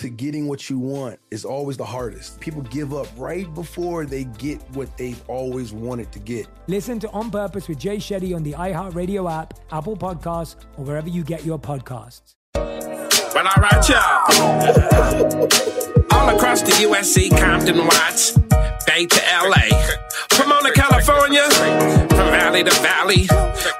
to getting what you want is always the hardest. People give up right before they get what they've always wanted to get. Listen to On Purpose with Jay Shetty on the iHeartRadio app, Apple Podcasts, or wherever you get your podcasts. Well, all right, y'all. All across the USC, Compton, Watts, Bay to LA. Pomona, California, from valley to valley,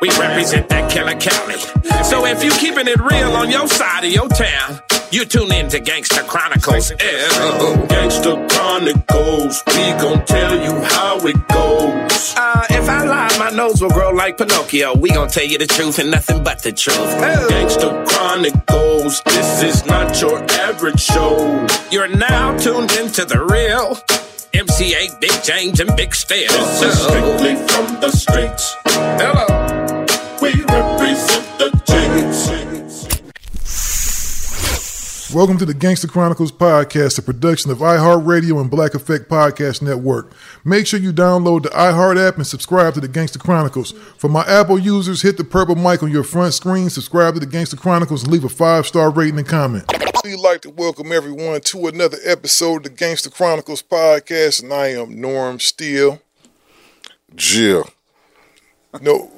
we represent that killer Cali. So if you keeping it real on your side of your town, you tune in to Gangster Chronicles. Ew. Gangster Chronicles, we gon' tell you how it goes. Uh, if I lie, my nose will grow like Pinocchio. We gon' tell you the truth and nothing but the truth. Ew. Gangster Chronicles, this is not your average show. You're now tuned into the real MC Eiht, Big James, and Big Steele. This is strictly from the streets. Hello. We represent the Welcome to the Gangster Chronicles podcast, a production of iHeartRadio and Black Effect Podcast Network. Make sure you download the iHeart app and subscribe to the Gangster Chronicles. For my Apple users, hit the purple mic on your front screen, subscribe to the Gangster Chronicles, and leave a five star rating and comment. We'd like to welcome everyone to another episode of the Gangster Chronicles podcast, and I am Norm Steele. Jill. No,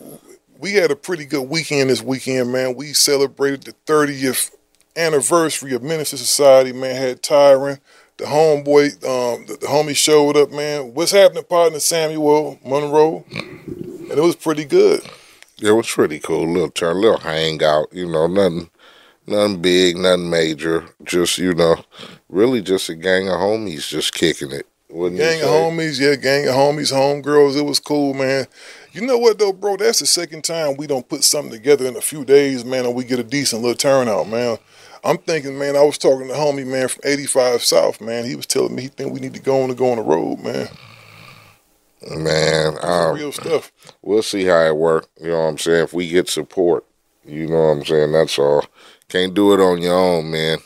we had a pretty good weekend this weekend, man. We celebrated the 30th anniversary of Menace II Society, man. Had Tyrin, the homeboy, um, the, the homie showed up, man. What's happening, partner Samuel Monroe? And it was pretty good. It was pretty cool. Little turn, little hangout, you know, nothing nothing big, nothing major. Just, you know, really just a gang of homies just kicking it. Wouldn't gang of homies, yeah, gang of homies, homegirls. It was cool, man. You know what though, bro? That's the second time we don't put something together in a few days, man, and we get a decent little turnout, man. I'm thinking, man, I was talking to homie man from 85 South, man. He was telling me he think we need to go on and go on the road, man. Man, um, real stuff. We'll see how it work. You know what I'm saying? If we get support, you know what I'm saying. That's all. Can't do it on your own, man.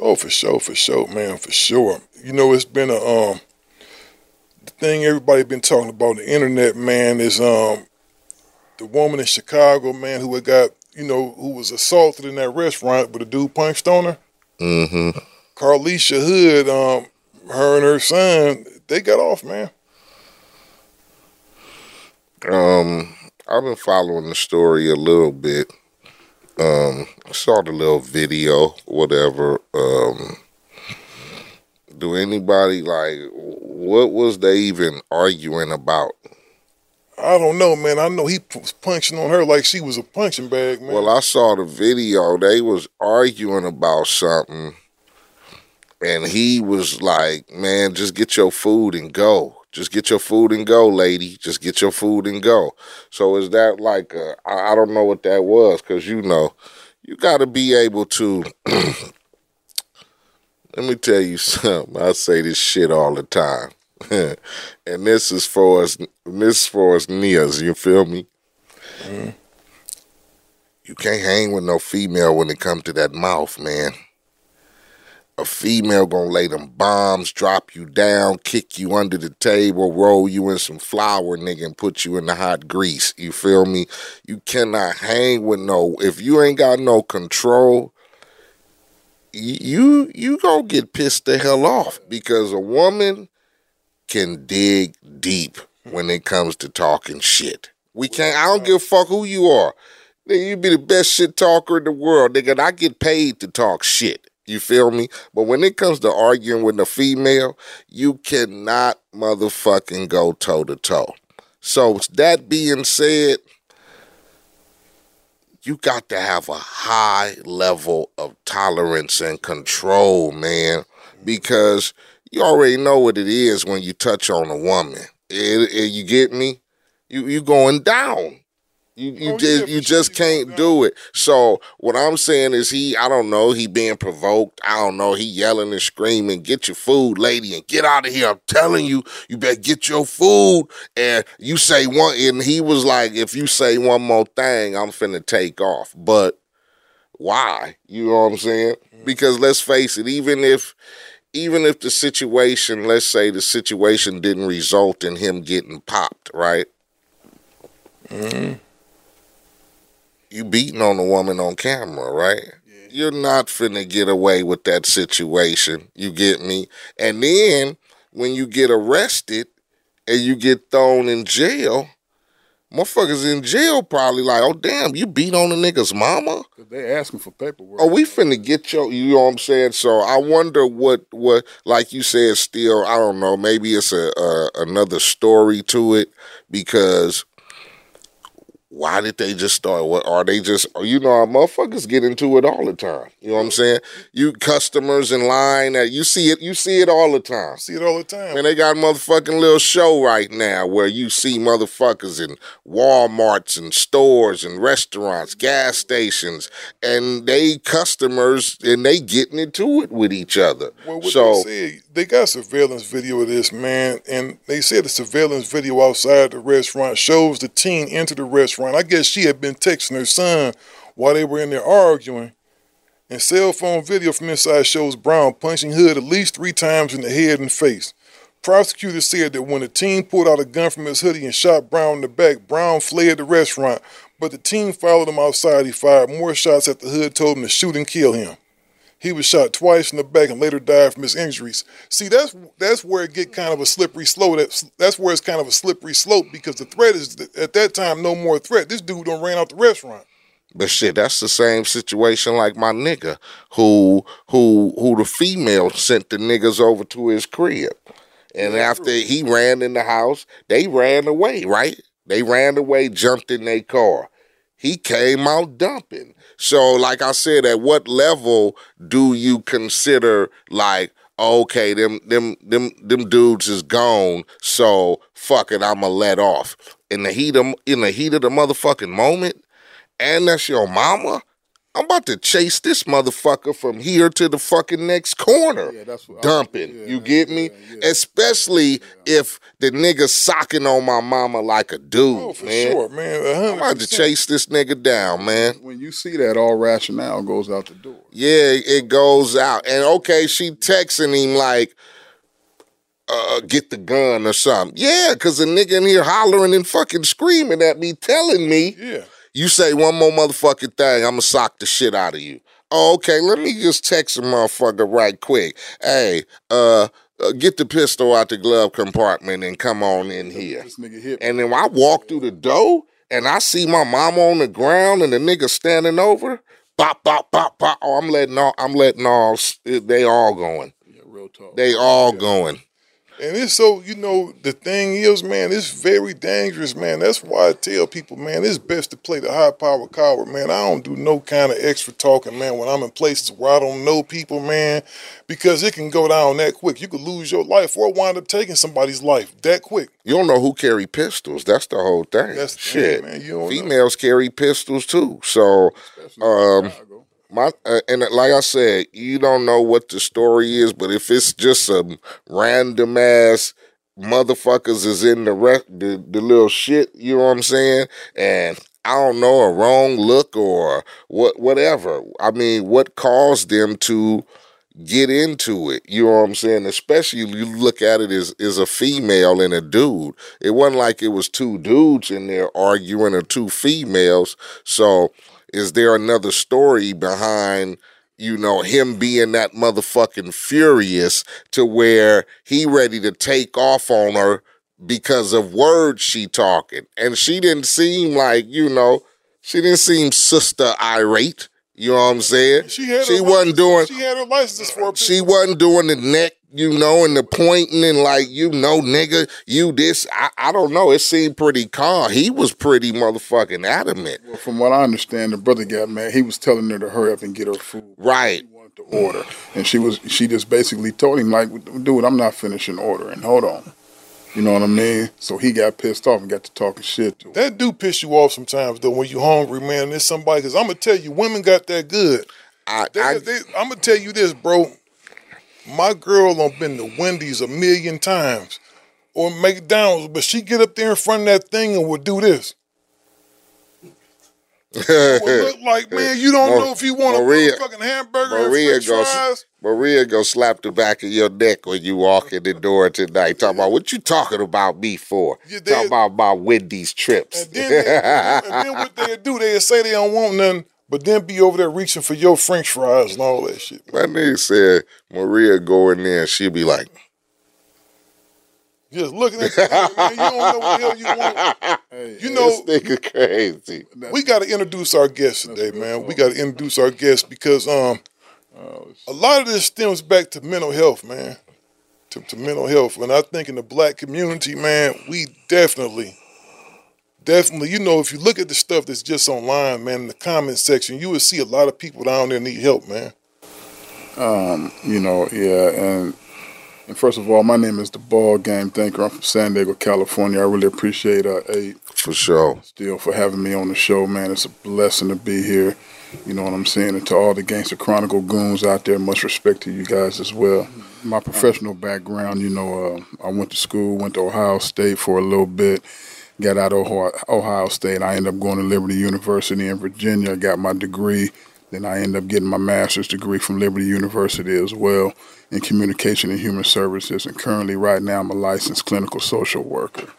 Oh, for sure, for sure, man, for sure. You know, it's been a um the thing everybody been talking about on the internet, man, is um the woman in Chicago, man, who had got you know who was assaulted in that restaurant, but the dude punched on her. Mm-hmm. Hood, um, her and her son, they got off, man. Um, I've been following the story a little bit. Um, saw the little video, whatever. Um, do anybody like what was they even arguing about? I don't know, man. I know he was punching on her like she was a punching bag, man. Well, I saw the video. They was arguing about something, and he was like, "Man, just get your food and go. Just get your food and go, lady. Just get your food and go." So is that like I, I don't know what that was because you know, you got to be able to. Let me tell you something. I say this shit all the time. and this is for us this is for us Nias, you feel me? Mm. You can't hang with no female when it comes to that mouth, man. A female gonna lay them bombs, drop you down, kick you under the table, roll you in some flour, nigga, and put you in the hot grease. You feel me? You cannot hang with no if you ain't got no control, you you gonna get pissed the hell off because a woman can dig deep when it comes to talking shit. We can't. I don't give a fuck who you are. Nigga, you be the best shit talker in the world, nigga. And I get paid to talk shit. You feel me? But when it comes to arguing with a female, you cannot motherfucking go toe to toe. So that being said, you got to have a high level of tolerance and control, man, because you already know what it is when you touch on a woman. It, it, you get me? You you going down. You you Oh, just yeah, you just can't do it. So what I'm saying is he I don't know he being provoked. I don't know he yelling and screaming. Get your food, lady, and get out of here. I'm telling you, you better get your food. And you say one, and he was like, if you say one more thing, I'm finna take off. But why? You know what I'm saying? Because let's face it, even if even if the situation, let's say the situation didn't result in him getting popped, right? Mm-hmm. You beating on a woman on camera, right? You're not finna get away with that situation. You get me? And then when you get arrested and you get thrown in jail, motherfuckers in jail probably like, oh damn, you beat on the nigga's mama? They asking for paperwork. Oh, we finna get your, you know what I'm saying? So I wonder what, what, like you said, Steele, I don't know, maybe it's a, a another story to it because why did they just start? What are they just? You know, our motherfuckers get into it all the time. You know what I'm saying? You customers in line, that you see it, you see it all the time. See it all the time. And they got a motherfucking little show right now where you see motherfuckers in Walmarts and stores and restaurants, gas stations, and they customers and they getting into it with each other. Well, what so they they got surveillance video of this man, and they said the surveillance video outside the restaurant shows the teen enter the restaurant. I guess she had been texting her son while they were in there arguing. And cell phone video from inside shows Brown punching Hood at least three times in the head and face. Prosecutors said that when the teen pulled out a gun from his hoodie and shot Brown in the back, Brown fled the restaurant, but the teen followed him outside. He fired more shots at the Hood told him to shoot and kill him. He was shot twice in the back and later died from his injuries. See, that's that's where it get kind of a slippery slope. That's that's where it's kind of a slippery slope because the threat is at that time no more threat. This dude done ran out the restaurant. But shit, that's the same situation like my nigga who who who the female sent the niggas over to his crib. And after he ran in the house, they ran away, right? They ran away, jumped in their car. He came out dumping. So, like I said, at what level do you consider like, okay, them them them them dudes is gone, so fuck it, I'ma let off. In the heat of in the heat of the motherfucking moment, and that's your mama, I'm about to chase this motherfucker from here to the fucking next corner. Dumping. you get me? Especially if the nigga socking on my mama like a dude, Oh, for man. sure, man. I'm about to chase this nigga down, man. When you see that, all rationale goes out the door. Yeah, it goes out. And okay, she texting him like, uh, get the gun or something. Yeah, because the nigga in here hollering and fucking screaming at me, telling me, Yeah. You say one more motherfucking thing, I'ma sock the shit out of you. Oh, okay, let me just text a motherfucker right quick. Hey, uh, uh, get the pistol out the glove compartment and come on in here. This nigga hit And then I walk through the door and I see my mama on the ground and the nigga standing over. Bop, bop, bop, bop. Oh, I'm letting all, I'm letting all, they all going. Yeah, real talk. They all going. And it's so, you know, the thing is, man, it's very dangerous, man. That's why I tell people, man, it's best to play the high power coward, man. I don't do no kind of extra talking, man, when I'm in places where I don't know people, man, because it can go down that quick. You could lose your life or wind up taking somebody's life that quick. You don't know who carry pistols. That's the whole thing. That's the shit. thing, man. You don't know. Females carry pistols too. So, um, my uh, and like I said, you don't know what the story is, but if it's just some random ass motherfuckers is in the re- the, the little shit, you know what I'm saying? And I don't know a wrong look or what whatever. I mean, what caused them to get into it. You know what I'm saying? Especially you look at it as, as a female and a dude. It wasn't like it was two dudes in there arguing or two females. So is there another story behind, you know, him being that motherfucking furious to where he ready to take off on her because of words she talking. And she didn't seem like, you know, she didn't seem sister irate. You know what I'm saying? She had she wasn't doing She had her license for a she wasn't doing the neck, you know, and the pointing and like, you know, nigga, you this. I, I don't know. It seemed pretty calm. He was pretty motherfucking adamant. Well, from what I understand, the brother got mad. He was telling her to hurry up and get her food. Right. to order. And she was she just basically told him like, dude, I'm not finishing ordering. Hold on. You know what I mean? So he got pissed off and got to talking shit to her. That do piss you off sometimes though when you hungry, man. There's somebody because I'm gonna tell you, women got that good. I, they, they, I'm gonna tell you this, bro. My girl done been to Wendy's a million times or McDonald's, but she get up there in front of that thing and will do this. Would look like, man, you don't know if you want Maria- a fucking hamburger Maria and go, fries. Maria go slap the back of your neck when you walk in the door tonight. Talking about what you talking about me for? talking about my Wendy's trips. then, they, and then what they do, they say they don't want nothing, but then be over there reaching for your French fries and all that shit. My nigga said Maria go in there and she'll be like, Just looking at you, man, you don't know what the hell you want. you know, this nigga crazy. we got to introduce our guest today, man. We got to introduce our guest because um, a lot of this stems back to mental health, man. To, to mental health, and I think in the black community, man, we definitely, definitely, you know, if you look at the stuff that's just online, man, in the comment section, you will see a lot of people down there need help, man. Um, you know, yeah, and and first of all, my name is the Ball Game Thinker. I'm from San Diego, California. I really appreciate uh, Eiht for sure Steele for having me on the show, man. It's a blessing to be here. You know what I'm saying? And to all the Gangster Chronicle goons out there, much respect to you guys as well. My professional background, you know, uh, I went to school, went to Ohio State for a little bit, got out of Ohio, State. I ended up going to Liberty University in Virginia. I got my degree. Then I ended up getting my master's degree from Liberty University as well in communication and human services. And currently, right now, I'm a licensed clinical social worker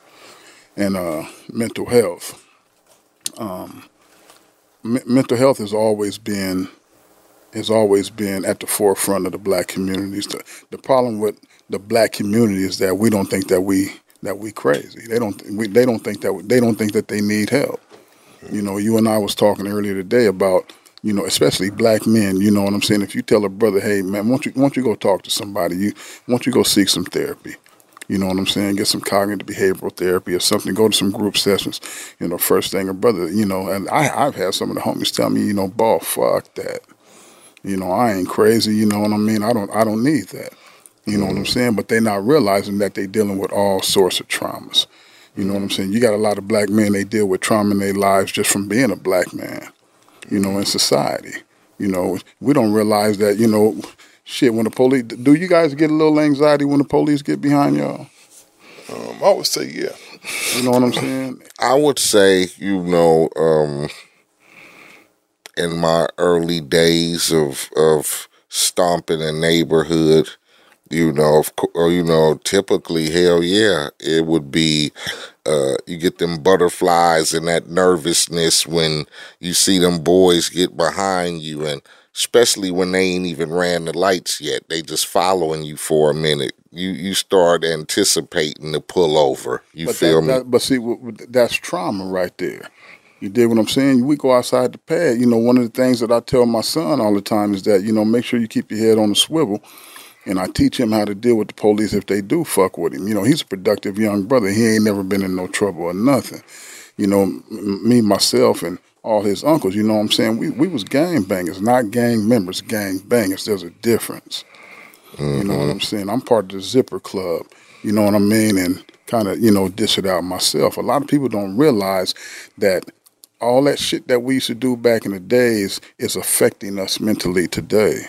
and uh, mental health. Um, me- mental health has always been has always been at the forefront of the black communities. The, the problem with the black community is that we don't think that we that we crazy. They don't we, they don't think that we, they don't think that they need help. You know, you and I was talking earlier today about you know, especially black men. You know what I'm saying? If you tell a brother, hey man, won't you won't you go talk to somebody? You won't you go seek some therapy? You know what I'm saying? Get some cognitive behavioral therapy or something. Go to some group sessions. You know, first thing a brother, you know, and I, I've had some of the homies tell me, you know, ball, fuck that. You know, I ain't crazy. You know what I mean? I don't, I don't need that. You know what I'm saying? But they're not realizing that they're dealing with all sorts of traumas. You know what I'm saying? You got a lot of black men, they deal with trauma in their lives just from being a black man, you know, in society. You know, we don't realize that. You know, shit. When the police, do you guys get a little anxiety when the police get behind y'all? Um, I would say yeah. You know what I'm saying? I would say, you know, um, in my early days of of stomping a neighborhood, you know, or, you know, typically, hell yeah, it would be. Uh, you get them butterflies and that nervousness when you see them boys get behind you, and especially when they ain't even ran the lights yet, they just following you for a minute. You you start anticipating the pullover. You but feel that, me? that- but see, that's trauma right there. You dig what I'm saying? We go outside the pad. You know, one of the things that I tell my son all the time is that you know make sure you keep your head on the swivel. And I teach him how to deal with the police if they do fuck with him. You know, he's a productive young brother. He ain't never been in no trouble or nothing. You know, m- me, myself, and all his uncles, you know what I'm saying? We, we was gang bangers, not gang members, gang bangers. There's a difference. You know what mm-hmm. I'm saying? I'm part of the Zipper Club. You know what I mean? And kind of, you know, dish it out myself. A lot of people don't realize that all that shit that we used to do back in the days is affecting us mentally today.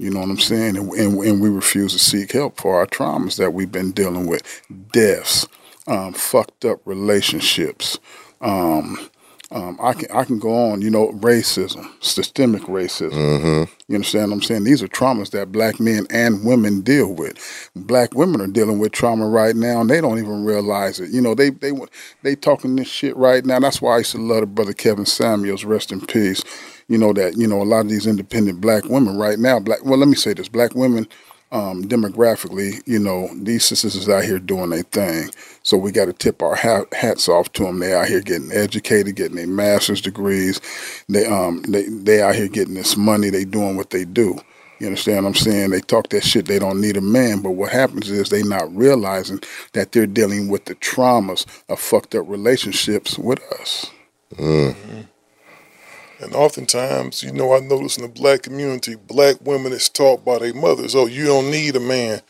You know what I'm saying? And, and, and we refuse to seek help for our traumas that we've been dealing with deaths, um, fucked up relationships. Um, um, I can I can go on. You know, racism, systemic racism. You understand what I'm saying? These are traumas that black men and women deal with. Black women are dealing with trauma right now, and they don't even realize it. You know, they they they talking this shit right now. That's why I used to love the brother Kevin Samuels, rest in peace. You know that you know a lot of these independent black women right now. Black well, let me say this: black women um, demographically, you know, these sisters is out here doing their thing. So we got to tip our hat, hats off to them. They out here getting educated, getting their master's degrees. They um they they out here getting this money. They doing what they do. You understand what I'm saying? They talk that shit. They don't need a man, but what happens is they not realizing that they're dealing with the traumas of fucked up relationships with us. And oftentimes, you know, I notice in the black community, black women is taught by their mothers, oh, you don't need a man.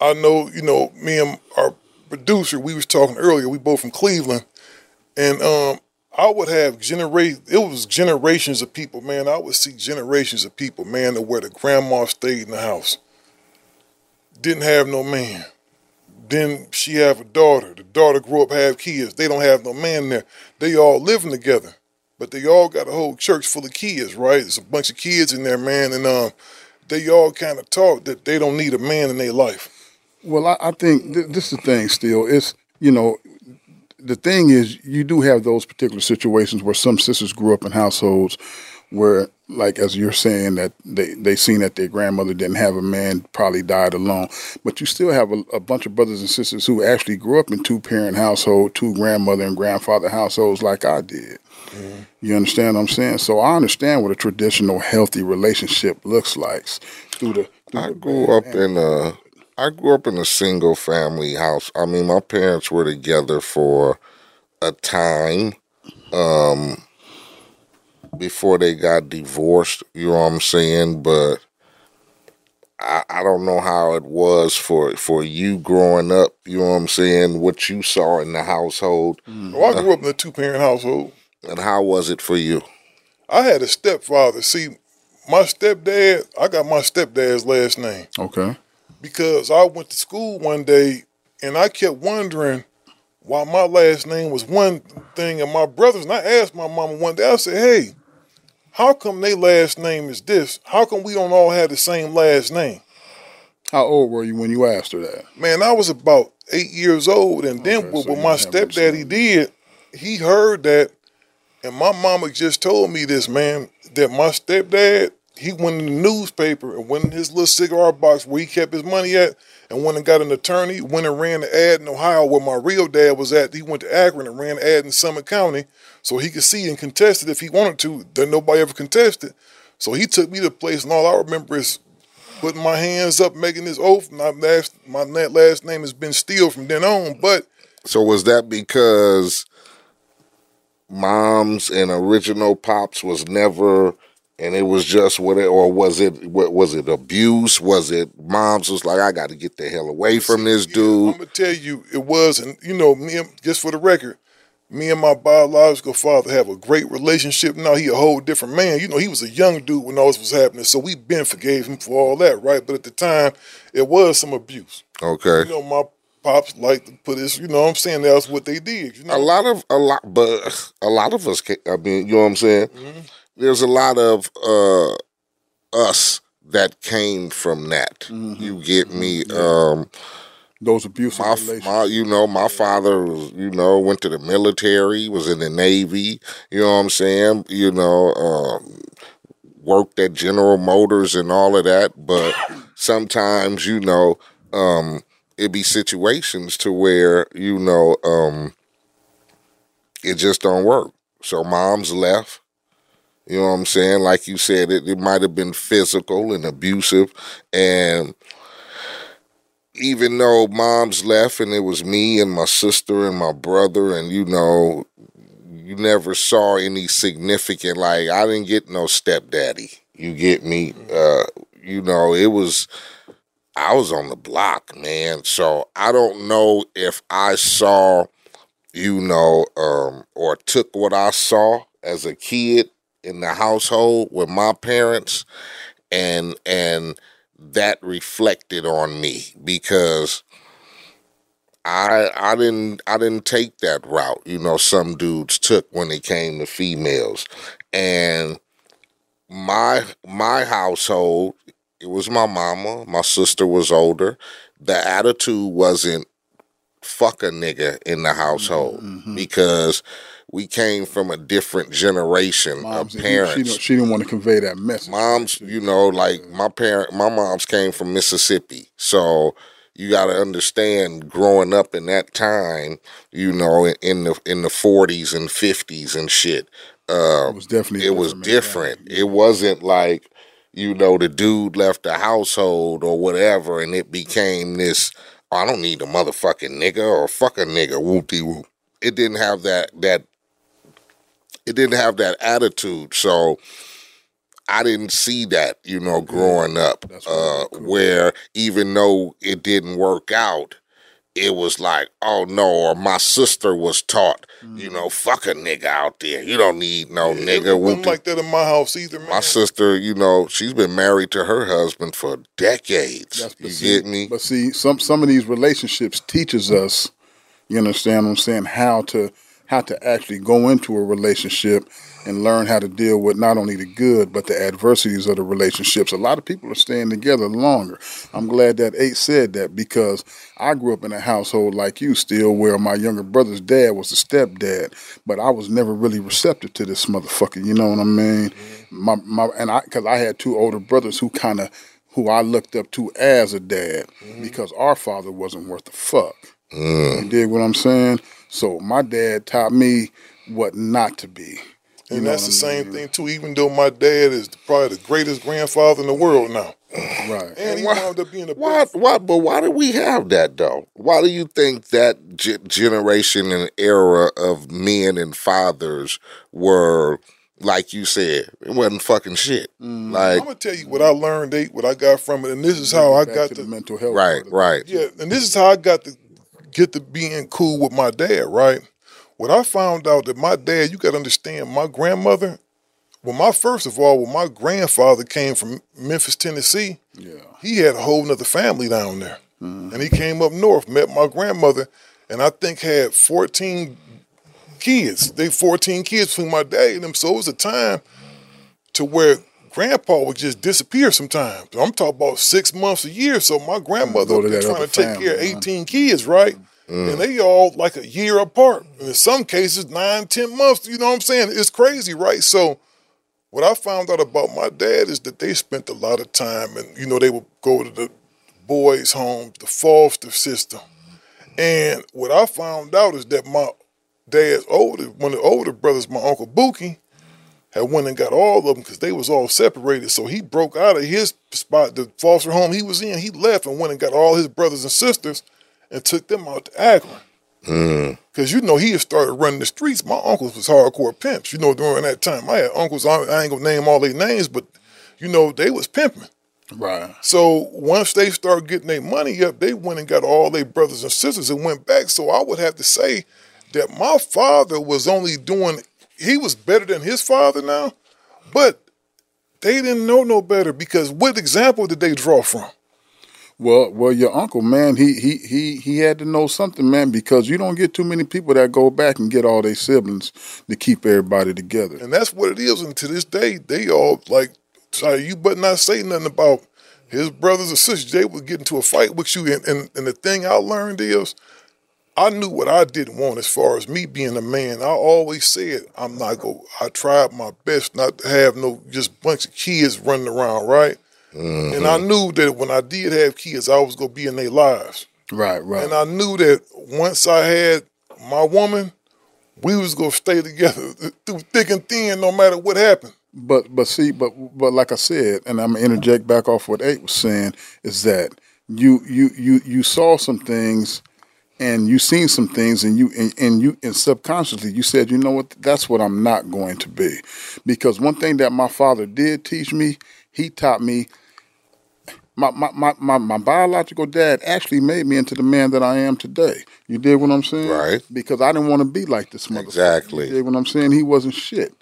I know, you know, me and our producer, we was talking earlier, we both from Cleveland, and um, I would have generate it was generations of people, man. I would see generations of people, man, to where the grandma stayed in the house. Didn't have no man. Then she have a daughter. The daughter grew up, have kids. They don't have no man there. They all living together but they all got a whole church full of kids, right? There's a bunch of kids in there, man, and um, they all kind of taught that they don't need a man in their life. Well, I, I think th- this is the thing. Still, it's you know, the thing is, you do have those particular situations where some sisters grew up in households where, like as you're saying, that they they seen that their grandmother didn't have a man, probably died alone. But you still have a, a bunch of brothers and sisters who actually grew up in two parent household, two grandmother and grandfather households, like I did. You understand what I'm saying? So I understand what a traditional healthy relationship looks like through the. Through I the grew up in a I grew up in a single family house. I mean, my parents were together for a time um before they got divorced, you know what I'm saying? But I, I don't know how it was for for you growing up, you know what I'm saying, what you saw in the household. Well, I grew up in a two parent household. And how was it for you? I had a stepfather. See, my stepdad, I got my stepdad's last name Okay. because I went to school one day and I kept wondering why my last name was one thing and my brothers. And I asked my mama one day, I said, hey, how come their last name is this? How come we don't all have the same last name? How old were you when you asked her that? Man, I was about eight years old, and then what, so what my have them stepdaddy did, he heard that, and my mama just told me this, man, that my stepdad, he went in the newspaper and went in his little cigar box where he kept his money at, and went and got an attorney, went and ran the ad in Ohio where my real dad was at. He went to Akron and ran the ad in Summit County so he could see and contest it if he wanted to. Then nobody ever contested. So he took me to a place, and all I remember is putting my hands up, making this oath. My last, my last name has been Steele from then on. But So was that because moms and original pops was never and it was just what it or was it what was it abuse was it moms was like i got to get the hell away from this dude I'm gonna tell you, it was, and you know, me and- just for the record, me and my biological father have a great relationship. Now he a whole different man. You know, he was a young dude when all this was happening, so we been forgave him for all that, right? But at the time, it was some abuse. Okay. You know, my pops like to put his, you know what I'm saying? That's what they did. You know? A lot of a lot, but a lot of us. ca- I mean, you know what I'm saying. Mm-hmm. There's a lot of uh, us that came from that. You get me? Um, Those abusive my, my, you know, my father was, you know, went to the military, was in the Navy. You know what I'm saying? You know, um, worked at General Motors and all of that. But sometimes, you know, um, it be situations to where you know um, it just don't work. So mom's left. You know what I'm saying? Like you said, it, it might have been physical and abusive, and even though mom's left and it was me and my sister and my brother and you know you never saw any significant like i didn't get no stepdaddy you get me uh you know it was i was on the block man so i don't know if i saw you know um or took what i saw as a kid in the household with my parents and and that reflected on me because I I didn't I didn't take that route. You know, some dudes took when it came to females. And my my household, it was my mama, my sister was older. The attitude wasn't fuck a nigga in the household because we came from a different generation Moms, of parents. She, don't- she didn't want to convey that message. Moms, you know, like my parent, my moms came from Mississippi, so you got to understand. Growing up in that time, you know, in, in the in the forties and fifties and shit, uh, it was definitely it was different. It wasn't like you know the dude left the household or whatever, and it became this. "Oh, I don't need a motherfucking nigga or fuck a nigga. Whoopty whoop. It didn't have that that. It didn't have that attitude. So I didn't see that, you know, growing up. Uh, where even though it didn't work out, it was like, oh no, or my sister was taught, you know, mm. fuck a nigga out there. You don't need no It nigga. wasn't like that in my house either, man. my sister, you know, she's been married to her husband for decades. you get me? But see, some some of these relationships teaches us, you understand what I'm saying, how to how to actually go into a relationship and learn how to deal with not only the good but the adversities of the relationships. A lot of people are staying together longer. I'm glad that Eiht said that because I grew up in a household like you Steele where my younger brother's dad was the stepdad, but I was never really receptive to this motherfucker, you know what I mean? Mm-hmm. My my and I cuz I had two older brothers who kind of who I looked up to as a dad mm-hmm. because our father wasn't worth a fuck. You dig what I'm saying? So my dad taught me what not to be. You And know that's the same thing too. Even though my dad is probably the greatest grandfather in the world now, right? And he why- wound up being a Why, why, but why do we have that though? Why do you think that ge- generation and era of men and fathers were, like you said, it wasn't fucking shit? Mm. Like, I'm gonna tell you what I learned, Eiht, what I got from it, and this is how I got to to the mental health. right, right. Yeah, and this is how I got to get to being cool with my dad, right? When I found out that my dad, you got to understand, my grandmother, well, my first of all, when my grandfather came from Memphis, Tennessee, yeah, he had a whole nother family down there, and he came up north, met my grandmother, and I think had 14 kids. They 14 kids between my dad and them, so it was a time to where grandpa would just disappear sometimes. I'm talking about six months a year. So my grandmother was trying to take care of family, huh? 18 kids, right? And mm. they all like a year apart. And in some cases, nine, ten months. You know what I'm saying? It's crazy, right? So what I found out about my dad is that they spent a lot of time and, you know, they would go to the boys' home, the foster system. And what I found out is that my dad's older, one of the older brothers, my uncle Buki, had went and got all of them because they was all separated. So he broke out of his spot, the foster home he was in. He left and went and got all his brothers and sisters and took them out to Akron. Mm. Cause you know he had started running the streets. My uncles was hardcore pimps. You know during that time, I had uncles. I I ain't gonna name all their names, but you know they was pimping. Right. So once they started getting their money up, they went and got all their brothers and sisters and went back. So I would have to say that my father was only doing, he was better than his father now, but they didn't know no better because what example did they draw from? Well, well, your uncle, man, he he he he had to know something, man, because you don't get too many people that go back and get all their siblings to keep everybody together. And that's what it is. And to this day, they all like, sorry, you but not say nothing about his brothers or sisters. They would get into a fight with you. And, and, and the thing I learned is, I knew what I didn't want as far as me being a man. I always said I'm not go. I tried my best not to have no just bunch of kids running around, right? And I uh-huh. knew that when I did have kids, I was gonna be in their lives. Right, right. And I knew that once I had my woman, we was gonna stay together through thick and thin, no matter what happened. But but see, but but like I said, and I'm gonna interject back off what Eiht was saying, is that you you you you saw some things and you seen some things and you and, and you and subconsciously you said, you know what, that's what I'm not going to be. Because one thing that my father did teach me, he taught me my, my, my, my, my biological dad actually made me into the man that I am today. You dig what I'm saying? Right. Because I didn't want to be like this motherfucker. Exactly. You dig what I'm saying? He wasn't shit.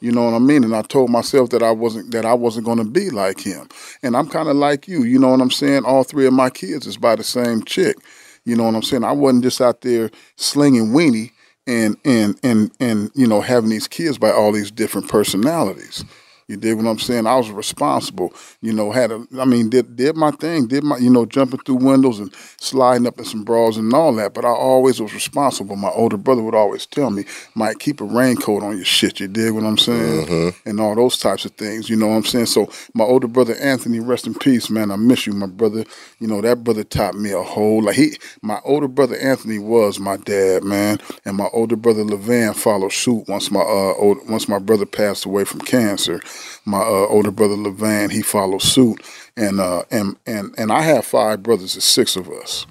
You know what I mean? And I told myself that I wasn't that I wasn't going to be like him. And I'm kind of like you. You know what I'm saying? All three of my kids is by the same chick. You know what I'm saying? I wasn't just out there slinging weenie and and and and you know having these kids by all these different personalities. You did what I'm saying? I was responsible. You know, had a, I mean, did did my thing, did my, you know, jumping through windows and sliding up in some bras and all that. But I always was responsible. My older brother would always tell me, "Mike, keep a raincoat on your shit." You did what I'm saying, and all those types of things. You know what I'm saying? So my older brother Anthony, rest in peace, man. I miss you, my brother. You know that brother taught me a whole like he. My older brother Anthony was my dad, man, and my older brother Levan followed suit once my uh old, once my brother passed away from cancer my uh, older brother Levan, he followed suit, and uh, and and and I have five brothers. It's six of us,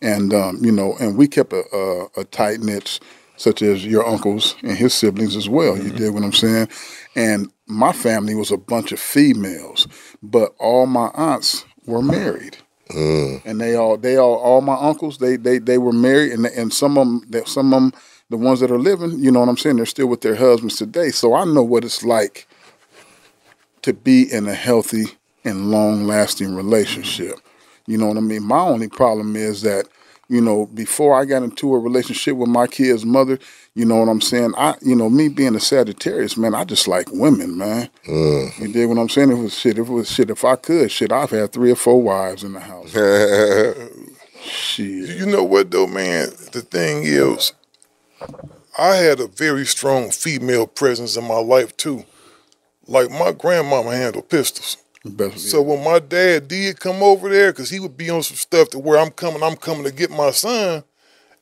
and um, you know, and we kept a, a, a tight knit, such as your uncles and his siblings as well. You did what I'm saying, and my family was a bunch of females, but all my aunts were married. And they all, they all, all my uncles, they, they, they were married, and and some of them, some of them, the ones that are living, you know what I'm saying, they're still with their husbands today. So I know what it's like to be in a healthy and long lasting relationship. You know what I mean? My only problem is that, you know, before I got into a relationship with my kid's mother, you know what I'm saying? I, you know, me being a Sagittarius, man, I just like women, man. Mm. You dig what I'm saying? If it was shit, if it was shit, if I could, shit, I've had three or four wives in the house. shit. You know what though, man? The thing is, I had a very strong female presence in my life too. Like my grandmama handled pistols. So when my dad did come over there, because he would be on some stuff to where I'm coming, I'm coming to get my son.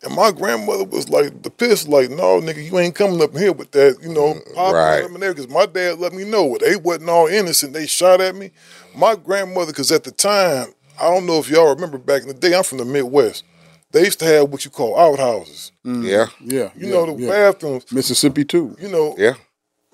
And my grandmother was like, the pistol, like, no, nigga, you ain't coming up here with that, you know, mm, pop right. them in there. Because my dad let me know they wasn't all innocent. They shot at me. My grandmother, because at the time, I don't know if y'all remember back in the day, I'm from the Midwest. They used to have what you call outhouses. Mm. Yeah. Yeah. You yeah, know, the yeah. bathrooms. Mississippi too. You know, Yeah.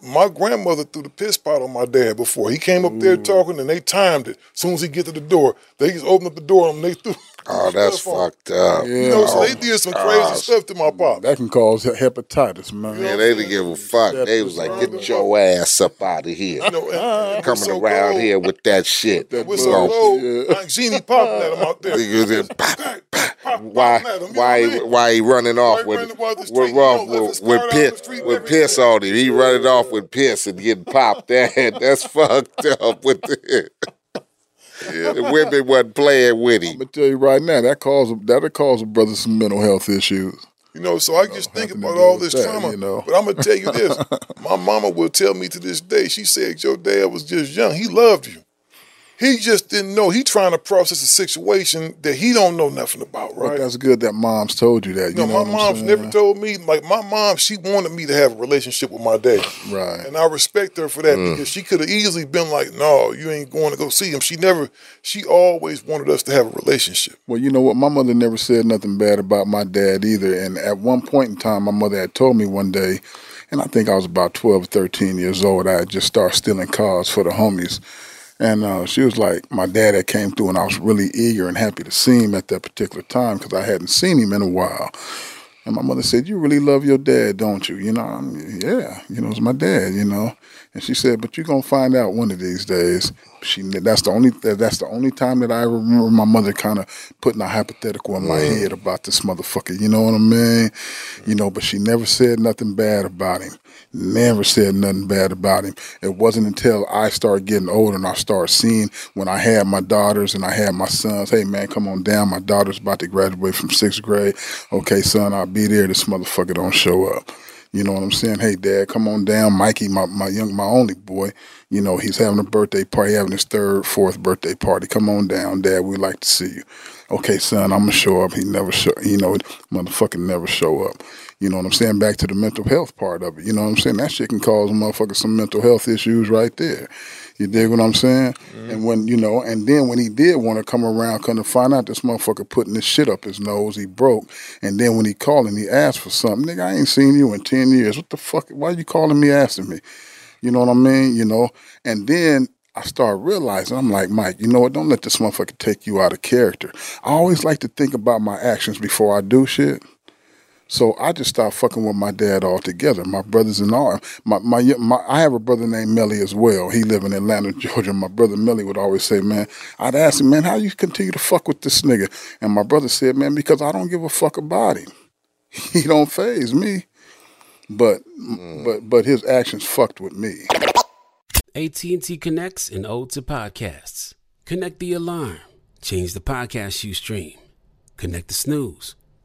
My grandmother threw the piss pot on my dad before. He came up there talking and they timed it. As soon as he get to the door, they just opened up the door and they threw. Oh, that's fucked up. You know, so they oh, did some oh, crazy stuff to my pop. That can cause hepatitis, man. Man, they didn't give a fuck. They was like, get your ass up out of here. You know, and, and Coming so around cold. here with that shit. With so low, Aunt Jeannie popping at him out there. Niggas in- pop, pop. Why, why, he, why he running off with, with, off with, with, piss, with piss on him? He running off with piss and getting popped. That, that's fucked up with the, the women wasn't playing with him. I'm gonna tell you right now, that cause that'll cause a brother some mental health issues. You know, so I just think about all this that, trauma. you know. But I'm gonna tell you this: my mama will tell me to this day. She said your dad was just young. He loved you. He just didn't know. He trying to process a situation that he don't know nothing about, But right? that's good that mom's told you that. You, You know, know, my what I'm mom's never told me. Like my mom, she wanted me to have a relationship with my dad, Right. and I respect her for that Mm. because she could have easily been like, "No, you ain't going to go see him." She never. She always wanted us to have a relationship. Well, you know what? My mother never said nothing bad about my dad either. And at one point in time, my mother had told me one day, and I think I was about 12 or 13 years old, I had just started stealing cars for the homies. And uh, she was like, my dad had came through, and I was really eager and happy to see him at that particular time because I hadn't seen him in a while. And my mother said, "You really love your dad, don't you?" You know, I'm, yeah, you know, it's my dad. You know, and she said, "But you're gonna find out one of these days." She that's the only that's the only time that I remember my mother kind of putting a hypothetical in my head about this motherfucker. You know what I mean? You know, but she never said nothing bad about him. Never said nothing bad about him. It wasn't until I started getting older and I started seeing when I had my daughters and I had my sons. Hey man, come on down. My daughter's about to graduate from sixth grade. Okay, son, I'll be there. This motherfucker don't show up. You know what I'm saying? Hey, Dad, come on down. Mikey, my, my young, my only boy, you know, he's having a birthday party, having his third, fourth birthday party. Come on down, Dad. We'd like to see you. Okay, son, I'm gonna show up. He never show, you know, motherfucker never show up. You know what I'm saying? Back to the mental health part of it. You know what I'm saying? That shit can cause a motherfucker some mental health issues right there. You dig what I'm saying? Mm-hmm. And when, you know, and then when he did want to come around, come to find out this motherfucker putting this shit up his nose, he broke. And then when he called and he asked for something, nigga, I ain't seen you in 10 years. What the fuck? Why you calling me asking me? You know what I mean? You know? And then I start realizing, I'm like, Mike, you know what? Don't let this motherfucker take you out of character. I always like to think about my actions before I do shit. So I just stopped fucking with my dad altogether. My brothers and all. My, my my I have a brother named Melly as well. He live in Atlanta, Georgia. My brother Melly would always say, "Man, I'd ask him, man, how you continue to fuck with this nigga?" And my brother said, "Man, because I don't give a fuck about him. He don't phase me." But hmm. but but his actions fucked with me. AT&T connects and ode to podcasts. Connect the alarm. Change the podcast you stream. Connect the snooze.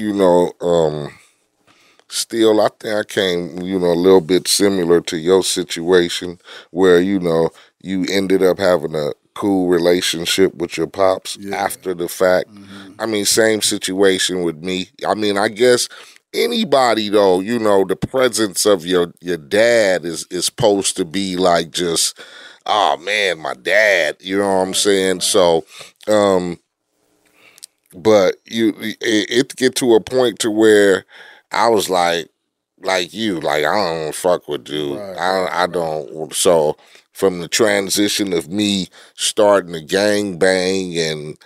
you know, um, still, I think I came, you know, a little bit similar to your situation where, you know, you ended up having a cool relationship with your pops after the fact. I mean, same situation with me. I mean, I guess anybody though, you know, the presence of your your dad is is supposed to be like just oh man, my dad, you know what I'm saying? So, um but you it, it get to a point to where I was like like you like I don't fuck with dude I I don't so from the transition of me starting to gang bang and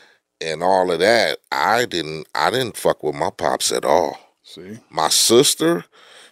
and all of that I didn't I didn't fuck with my pops at all. See? my sister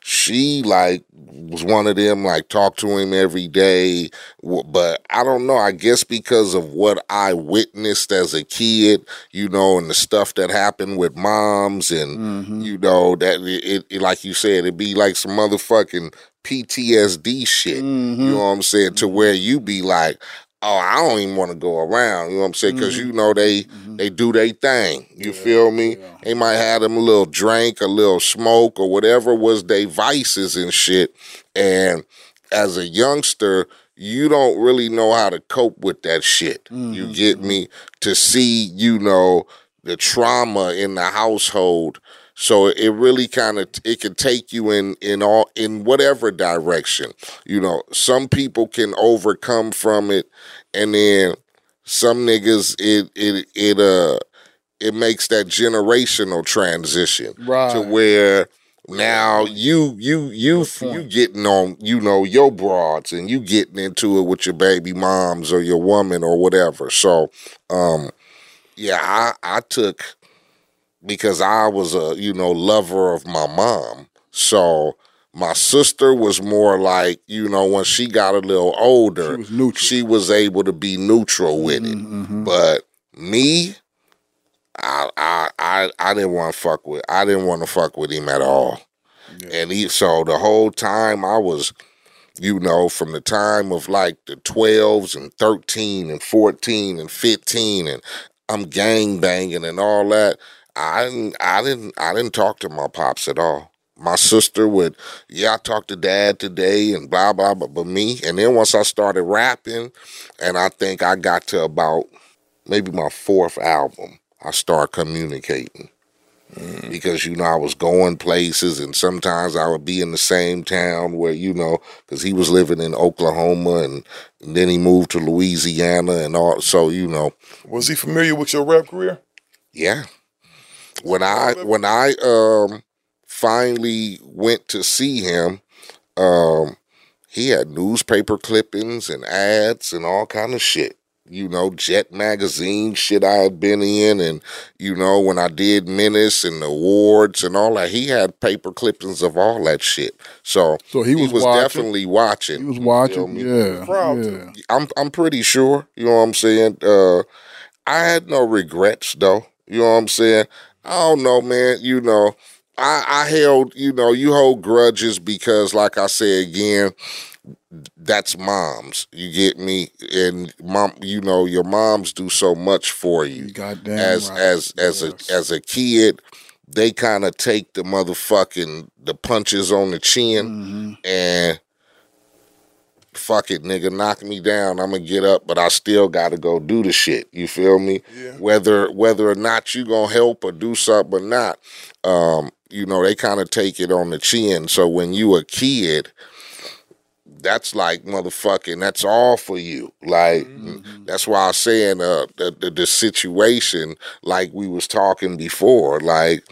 she like was one of them like talk to him every day. But i don't know i guess because of what i witnessed as a kid you know and the stuff that happened with moms and mm-hmm. you know that it, it like you said it'd be like some motherfucking ptsd shit. You mm-hmm. know what i'm saying? To where you be like oh i don't even want to go around you know what i'm saying? Because you mm-hmm. know they mm-hmm. they do their thing you feel me? they might have them a little drink a little smoke or whatever was they vices and shit and as a youngster you don't really know how to cope with that shit you mm-hmm, get me? To see you know the trauma in the household so it really kind of it can take you in in all in whatever direction you know? Some people can overcome from it and then some niggas it it it uh it makes that generational transition Right. to where now you you you you getting on you know your broads and you getting into it with your baby moms or your woman or whatever. So um yeah i i took because i was a you know lover of my mom so my sister was more like you know when she got a little older she was, able to be neutral with it but me I I I, I didn't want to fuck with I didn't want to fuck with him at all. And he so the whole time I was, you know, from the time of like the twelves and thirteen and fourteen and fifteen and I'm gang banging and all that. I didn't I didn't I didn't talk to my pops at all. My sister would, yeah, I talked to dad today and blah blah blah, but me. And then once I started rapping, and I think I got to about maybe my fourth album, I started communicating. Mm. Because you know I was going places, and sometimes I would be in the same town where you know, because he was living in Oklahoma, and, and then he moved to Louisiana, and all. So you know, Was he familiar with your rap career? yeah. When I when I um finally went to see him, um, he had newspaper clippings and ads and all kind of shit. You know, Jet magazine shit I had been in, and you know when I did Menace and the awards and all that, he had paper clippings of all that shit. So, So he was watching? definitely watching. He was watching. feel me? Yeah. Proud yeah. I'm I'm pretty sure. You know what I'm saying? Uh, I had no regrets though. You know what I'm saying? I don't know, man. You know, I, I held, you know, you hold grudges because, like I say again, that's moms. You get me, and mom, you know, your moms do so much for you. Goddamn as right. as as a as a kid, they kind of take the motherfucking the punches on the chin Mm-hmm. and fuck it, nigga, knock me down. I'm gonna get up, but I still gotta go do the shit. You feel me? Yeah. Whether whether or not you gonna help or do something or not, um, you know, they kind of take it on the chin. So when you a kid, that's like motherfucking that's all for you like that's why i'm saying uh the, the, the situation like we was talking before like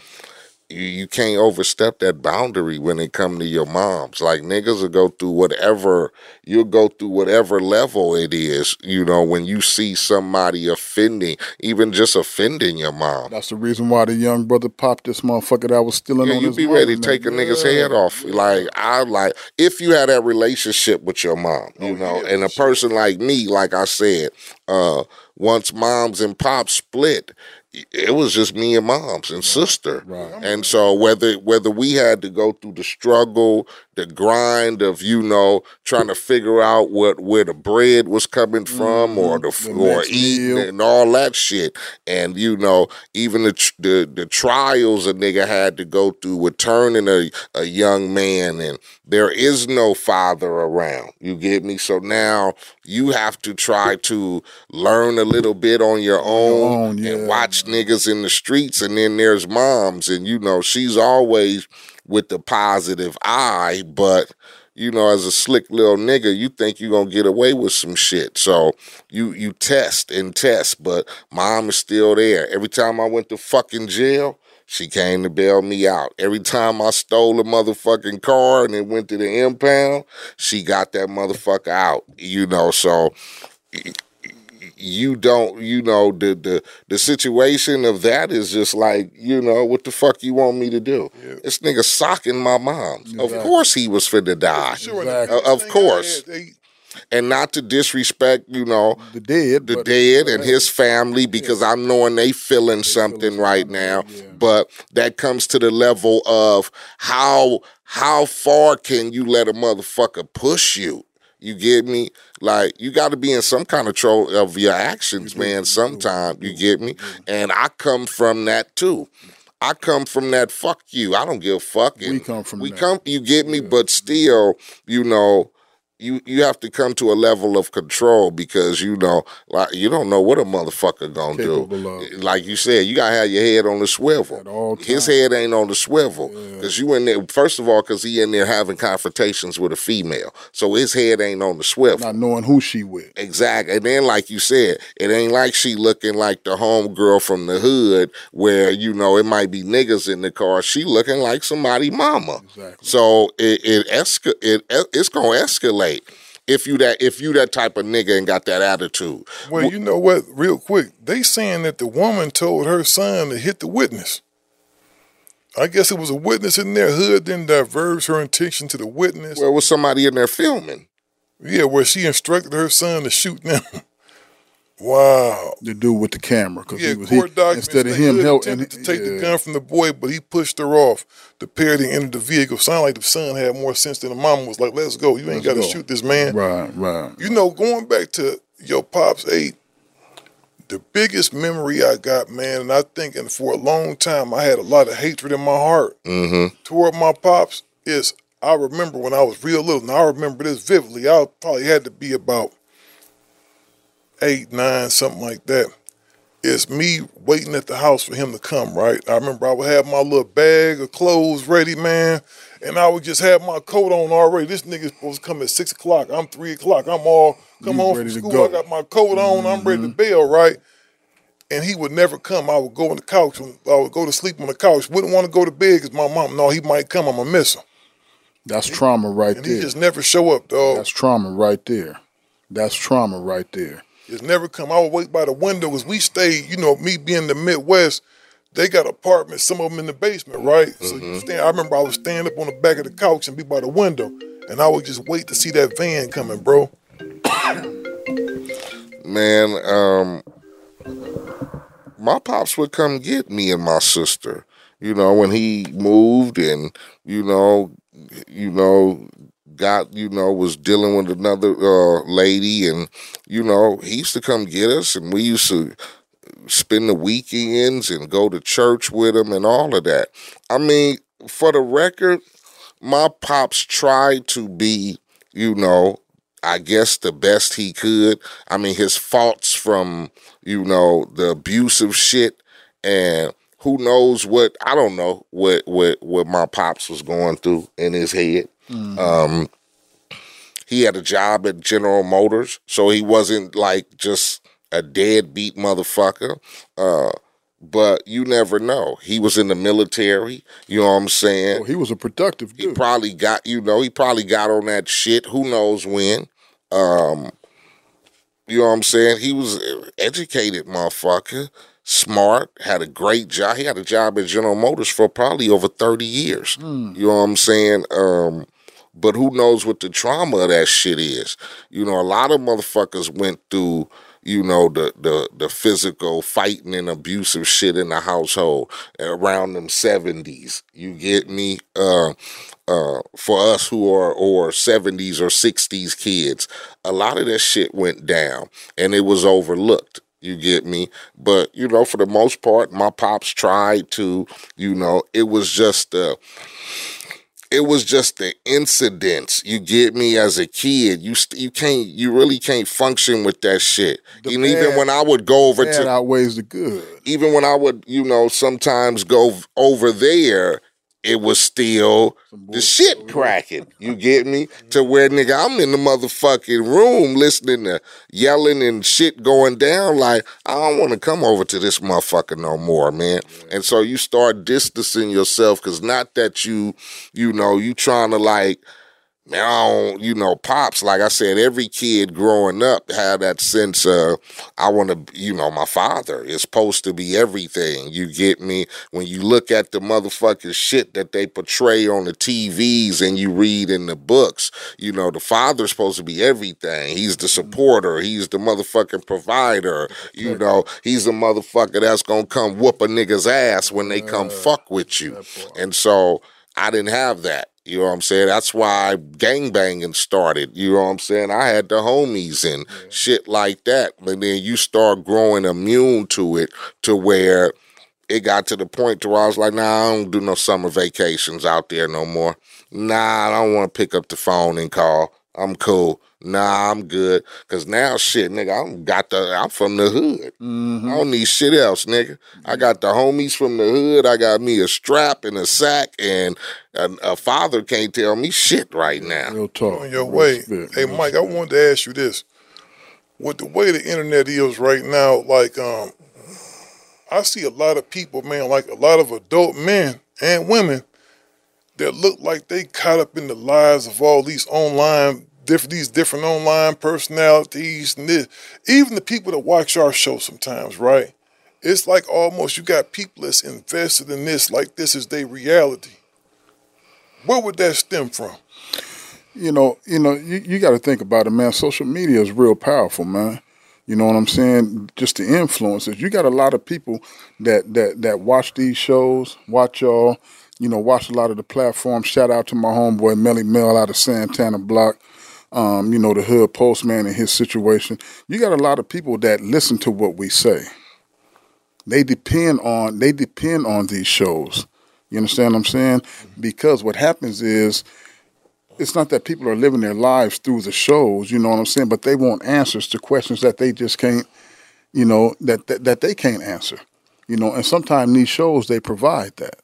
you, you can't overstep that boundary when it come to your moms. Like niggas will go through whatever you'll go through whatever level it is you know when you see somebody offending even just offending your mom. That's the reason why the young brother popped this motherfucker that was stealing yeah, on you his be mother, ready to take a nigga's head off. Like I like if you had that relationship with your mom, Oh, you know, and a person like me, like I said, uh, once moms and pops split, it was just me and moms and sister. And so whether whether we had to go through the struggle, the grind of you know trying to figure out what where the bread was coming from or the, Mm-hmm. The or eating meal. and all that shit, and you know even the the the trials a nigga had to go through with turning a a young man, and there is no father around. You get me? So now you have to try to learn a little bit on your own, and watch niggas in the streets, and then there's moms, and you know she's always with the positive eye, but you know, as a slick little nigga, you think you're gonna get away with some shit. So you you test and test, but mom is still there. Every time I went to fucking jail, she came to bail me out. Every time I stole a motherfucking car and it went to the impound, she got that motherfucker out. You know, so you don't you know the the the situation of that is just like you know what the fuck you want me to do? This nigga socking my mom of course he was finna die. O- of course. and not to disrespect you know the dead the dead and his family because i'm knowing they feeling something right now. but that comes to the level of how how far can you let a motherfucker push you you get me? Like you got to be in some kind of control of your actions, man. Sometime you get me, and I come from that too. I come from that. Fuck you. I don't give a fuck. We come from we that. come. You get me? But still, you know, you you have to come to a level of control because you know, like you don't know what a motherfucker gonna do. Eh, like you said, you gotta have your head on the swivel. His head ain't on the swivel because you in there. First of all, because he in there having confrontations with a female, so his head ain't on the swivel. Not knowing who she with. Exactly. And then, like you said, it ain't like she looking like the homegirl from the hood where, you know, it might be niggas in the car. She looking like somebody mama. So it it, esca- it it's gonna escalate if you that if you that type of nigga and got that attitude. Well, you know what? Real quick, they saying that the woman told her son to hit the witness. I guess it was a witness in their hood, then diverged her intention to the witness. Well, was somebody in there filming? Yeah, where she instructed her son to shoot them. wow. The dude with the camera, because Yeah, he was he, documents. instead of him helping. to take the gun from the boy, but he pushed her off. The pair then entered the vehicle. Sound like the son had more sense than the mom was like, "Let's go. You ain't got to go. shoot this man." Right, right. You know, going back to your pops eight, the biggest memory I got, man, and I think, and for a long time, I had a lot of hatred in my heart Mm-hmm. toward my pops. Is I remember when I was real little, and I remember this vividly. I probably had to be about eight, nine, something like that. It's me waiting at the house for him to come, right? I remember I would have my little bag of clothes ready, man, and I would just have my coat on already. This nigga's supposed to come at six o'clock. I'm three o'clock. I'm all come You home from school. go. I got my coat on. I'm ready to mm-hmm. bail, right? And he would never come. I would go on the couch. I would go to sleep on the couch. Wouldn't want to go to bed because my mom, no, he might come. I'm going to miss him. That's trauma right And there. he just never show up, dog. That's trauma right there. That's trauma right there. It's never come. I would wait by the window because we stayed, you know, me being the Midwest, they got apartments, some of them in the basement, right? So you stand, I remember I would stand up on the back of the couch and be by the window, and I would just wait to see that van coming, bro. Man, um, my pops would come get me and my sister. You know, when he moved and you know, you know, got you know was dealing with another uh, lady, and you know, he used to come get us, and we used to spend the weekends and go to church with him and all of that. I mean, for the record, my pops tried to be, you know, I guess the best he could. I mean, his faults from, you know, the abusive shit and who knows what I don't know what what what my pops was going through in his head. Mhm. Um he had a job at General Motors, so he wasn't like just a deadbeat motherfucker. Uh but you never know. He was in the military, you know what I'm saying? Oh, he was a productive He probably got, you know, he probably got on that shit, who knows when. Um you know what I'm saying? He was educated motherfucker, smart, had a great job. He had a job at General Motors for probably over 30 years. Mm. You know what I'm saying? Um, but who knows what the trauma of that shit is? You know, a lot of motherfuckers went through, you know, the the the physical fighting and abusive shit in the household around them seventies. You get me? Uh uh, for us who are or 70s or 60s kids, a lot of that shit went down and it was overlooked. You get me? But, you know, for the most part, my pops tried to, you know, it was just uh it was just the incidents. You get me as a kid. You st- you can't you really can't function with that shit. and even when I would go over bad to outweighs the good. even when I would, you know, sometimes go over there, it was still the shit cracking. You get me? To where nigga, I'm in the motherfucking room listening to yelling and shit going down. Like, I don't want to come over to this motherfucker no more, man. And so you start distancing yourself because not that you, you know, you trying to like, man, I don't, you know, pops, like I said, every kid growing up had that sense of, I want to, you know, my father is supposed to be everything. You get me? When you look at the motherfucking shit that they portray on the TVs and you read in the books, you know, the father's supposed to be everything. He's the mm-hmm. supporter, he's the motherfucking provider, you know, he's the motherfucker that's gonna come whoop a nigga's ass when they come uh, fuck with you. And so, I didn't have that. You know what I'm saying? That's why gangbanging started. You know what I'm saying? I had the homies and shit like that. But then you start growing immune to it to where it got to the point to where I was like, nah, I don't do no summer vacations out there no more. Nah, I don't want to pick up the phone and call. I'm cool. Nah, I'm good. Cause now shit, nigga, I'm got the I'm from the hood. I don't need shit else, nigga. I got the homies from the hood. I got me a strap and a sack, and a, a father can't tell me shit right now. Real talk. On your way. Hey, Mike, I wanted to ask you this. With the way the internet is right now, like, um, I see a lot of people, man, like a lot of adult men and women that look like they caught up in the lives of all these online, different these different online personalities and this. Even the people that watch our show sometimes, right? It's like almost you got people that's invested in this, like this is their reality. Where would that stem from? you know, you know, you, you got to think about it, man. Social media is real powerful, man. You know what I'm saying? Just the influences. You got a lot of people that that that watch these shows, watch y'all. You know, watch a lot of the platforms. Shout out to my homeboy Melly Mel out of Santana Block. Um, you know, the hood postman and his situation. You got a lot of people that listen to what we say. They depend on they depend on these shows. You understand what I'm saying? Because what happens is it's not that people are living their lives through the shows, you know what I'm saying, but they want answers to questions that they just can't, you know, that that, that they can't answer. You know, and sometimes these shows they provide that.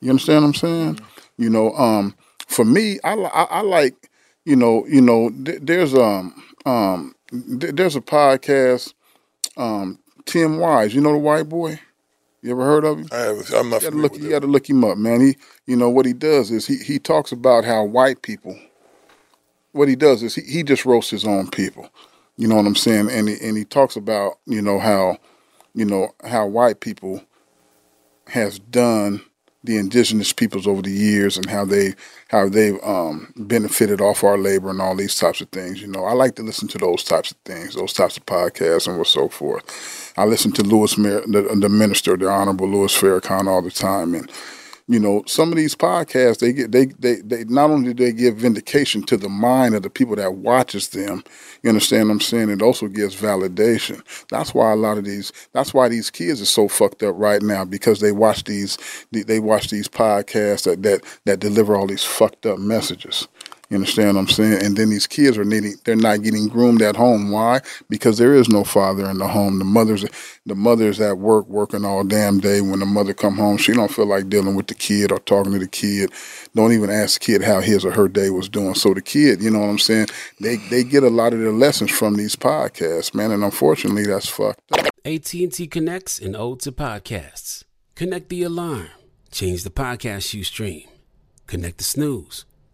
You understand what I'm saying? You know, um, for me, I, I, I like, you know, you know, th- there's um um th- there's a podcast, um, Tim Wise. You know the white boy. You ever heard of him? I have, I'm not You gotta look. You got to look him up, man. He, you know, what he does is he he talks about how white people. What he does is he, he just roasts his own people. You know what I'm saying? And he, and he talks about you know how, you know how white people has done the indigenous peoples over the years and how they how they've um, benefited off our labor and all these types of things. You know, I like to listen to those types of things, those types of podcasts and what so forth. I listen to Louis, the, the minister, the Honorable Louis Farrakhan, all the time, and you know, some of these podcasts they get they they they not only do they give vindication to the mind of the people that watches them, you understand what I'm saying? It also gives validation. That's why a lot of these that's why these kids are so fucked up right now because they watch these they watch these podcasts that that that deliver all these fucked up messages. You understand what I'm saying? And then these kids are needing they're not getting groomed at home. Why? Because there is no father in the home. The mother's the mother's at work working all damn day. When the mother come home, she don't feel like dealing with the kid or talking to the kid. Don't even ask the kid how his or her day was doing. So the kid, you know what I'm saying? They they get a lot of their lessons from these podcasts, man. And unfortunately that's fucked up. AT&T connects and ode to podcasts. Connect the alarm. Change the podcast you stream. Connect the snooze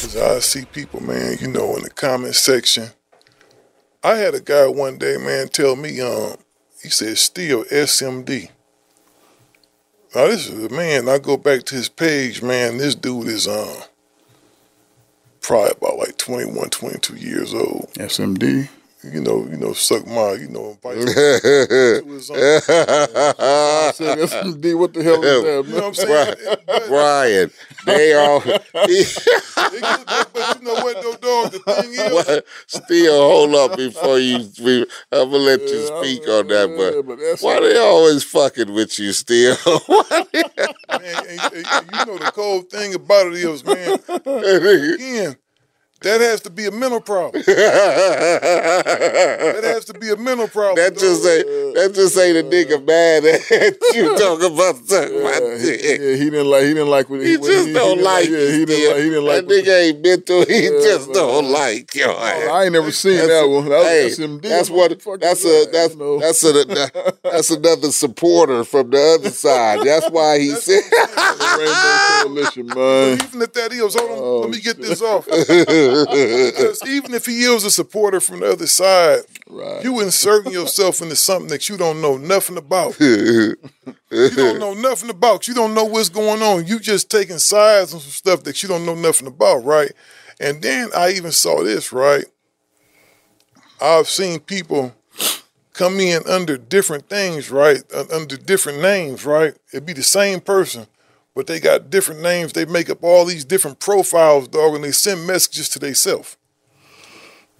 Cause I see people, man, you know, in the comment section. I had a guy one day, man, tell me, um, he said, still SMD. Now this is a man, I go back to his page, man, this dude is um probably about like 21, 22 years old. SMD. You know, you know, suck my, you know, invite him to his, um, I said SMD, what the hell is that, You know what I'm saying? Brian, Brian, they all. but you know what, though, dog? The thing is, What? Steele, hold up before you. we- I'm gonna let you speak on that, but why they always fucking with you? Steele, man, and, and- and you know the cold thing about it is, man, again, that has to be a mental problem. that has to be a mental problem. that just ain't that just ain't a nigga mad at you talking about sucking my dick. Yeah, he didn't like. He didn't like what He what just don't didn't like Yeah, he didn't still. like. He didn't like. that nigga ain't been through. He just don't like your ass. Oh, I ain't never seen That's- that one. That was hey, SMD. That's What what. the That's a that? that's that's a that's another supporter from the other side. That's why he said. Rainbow Coalition, man. Even if that is, hold on, let oh, me get this off. because even if he is a supporter from the other side, you inserting yourself into something that you don't know nothing about. you don't know nothing about. You don't know what's going on. You just taking sides on some stuff that you don't know nothing about, right? And then I even saw this, right? I've seen people come in under different things, right? Under different names, right? It'd be the same person, but they got different names. They make up all these different profiles, dog, and they send messages to themselves.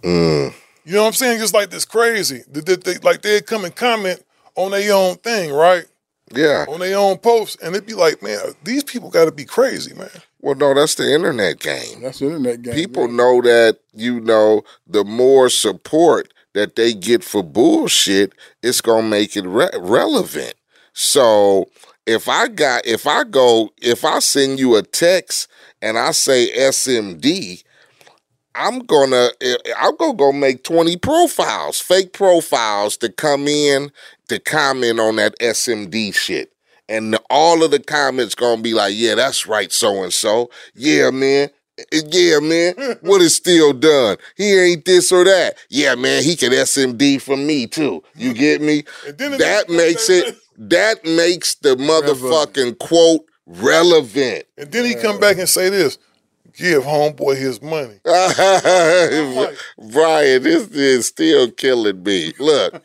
Mm. You know what I'm saying? Just like this crazy. That they, they, like they'd come and comment on their own thing, right? Yeah. On their own post, and it'd be like, man, these people got to be crazy, man. Well, no, that's the internet game. That's the internet game. People know that you know the more support that they get for bullshit, it's gonna make it re- relevant. So if I got, if I go, if I send you a text and I say SMD, I'm gonna, eh, I'm gonna go make twenty profiles, fake profiles to come in to comment on that SMD shit. And all of the comments gonna be like, yeah, that's right, so and so. Yeah, man. Eh, Yeah, man. What is still done? He ain't this or that. Yeah, man. He can SMD from me too. You get me? That makes it. That makes the motherfucking quote relevant. And then he come back and say this: give homeboy his money. Brian, this is still killing me. Look,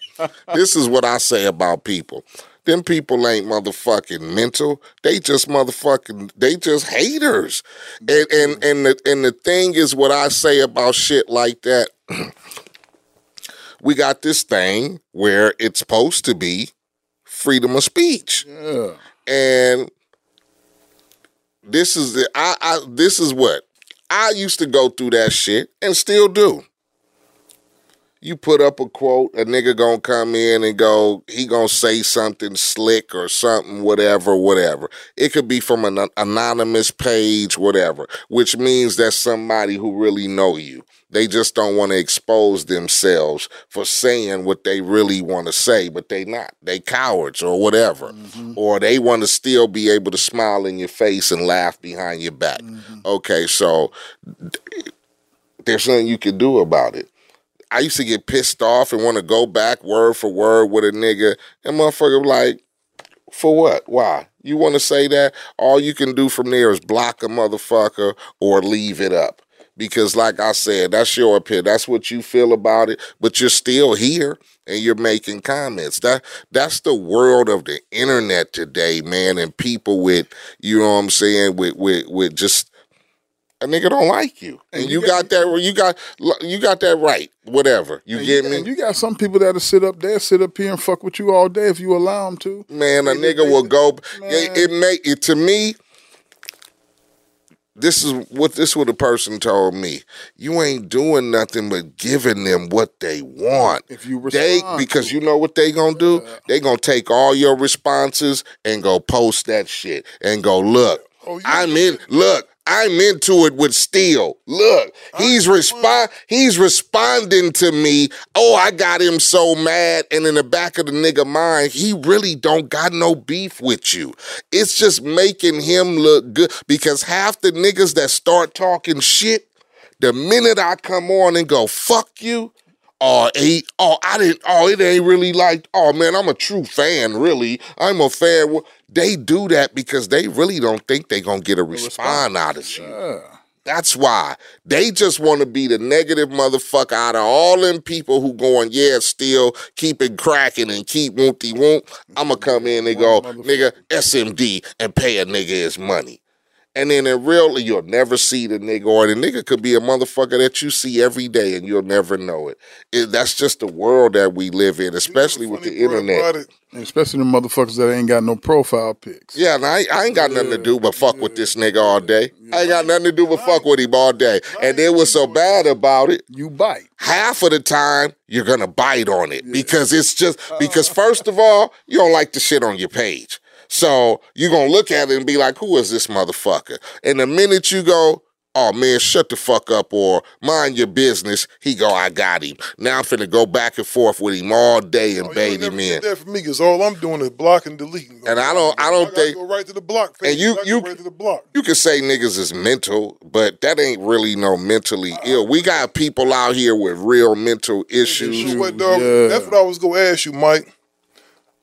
this is what I say about people. Them people ain't motherfucking mental. They just motherfucking they just haters. And and mm-hmm. and the and the thing is what I say about shit like that. we got this thing where it's supposed to be freedom of speech. Yeah. And this is the I, I this is what I used to go through that shit and still do. You put up a quote, a nigga gonna come in and go, he gonna say something slick or something, whatever, whatever. It could be from an anonymous page, whatever, which means that somebody who really know you. They just don't want to expose themselves for saying what they really want to say, but they not. They cowards or whatever. Mm-hmm. Or they want to still be able to smile in your face and laugh behind your back. Mm-hmm. Okay, so there's nothing you can do about it. I used to get pissed off and want to go back word for word with a nigga, and motherfucker like, for what? Why? You want to say that? All you can do from there is block a motherfucker or leave it up. because, like I said, that's your opinion. That's what you feel about it. But you're still here and you're making comments. That that's the world of the internet today, man. And people with you know what I'm saying with with with just a nigga don't like you, and, And you, you got, that. You got you got that right. Whatever you get you, me. And you got some people that'll sit up there, sit up here and fuck with you all day if you allow them to. Man, a nigga will go. It, it make it to me. This is what this what a person told me. You ain't doing nothing but giving them what they want. If you respond, they because you know what they gonna do? They gonna take all your responses and go post that shit and go look. Oh, I'm in. Look, I'm into it with Steele. Look, uh, he's uh, respond. Uh. He's responding to me. Oh, I got him so mad, and in the back of the nigga mind, he really don't got no beef with you. It's just making him look good because half the niggas that start talking shit, the minute I come on and go fuck you. Oh, he, oh, I didn't, oh, it ain't really like, oh man, I'm a true fan, really. I'm a fan. They do that because they really don't think they gonna get a response out of you. That's why. They just want to be the negative motherfucker out of all them people who going, yeah, still keep it cracking and keep woonty woont. I'ma come in and go, nigga, SMD and pay a nigga his money. And then in real, you'll never see the nigga, or the nigga could be a motherfucker that you see every day and you'll never know it. It- that's just the world that we live in, especially with the internet. Especially the motherfuckers that ain't got no profile pics. Yeah, and I, I ain't got nothing to do but fuck with this nigga all day. I ain't got nothing to do but fuck with him all day. And then what's so bad about it? You bite. Half of the time, you're gonna bite on it because it's just because first of all, you don't like the shit on your page. So you're gonna look at it and be like, who is this motherfucker? And the minute you go, oh man, shut the fuck up or mind your business, he go, I got him. Now I'm finna go back and forth with him all day and oh, bait him in. That for me because all I'm doing is blocking, and deleting. And I don't I don't think Go right to the block. And you- you- right to the block. you can say niggas is mental, but that ain't really no mentally ill. We got people out here with real mental issues. You know what, dog? That's what I was gonna ask you, Mike.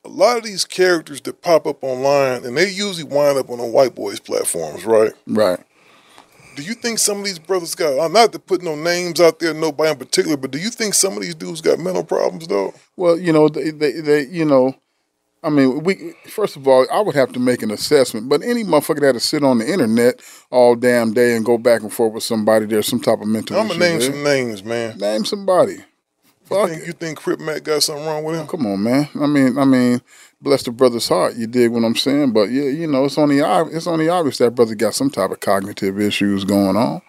A lot of these characters that pop up online, and they usually wind up on the white boys platforms, right? Right. Do you think some of these brothers got? I'm not to put no names out there, nobody in particular, but do you think some of these dudes got mental problems, though? Well, you know, they, they, they, you know, I mean, we first of all, I would have to make an assessment. But any motherfucker that to sit on the internet all damn day and go back and forth with somebody, there's some type of mental. I'm gonna name there. some names, man. Name somebody. You think, you think Crip Mack got something wrong with him? Come on, man. I mean, I mean, bless the brother's heart. You dig what I'm saying? But yeah, you know, it's only ob- it's only obvious that brother got some type of cognitive issues going on.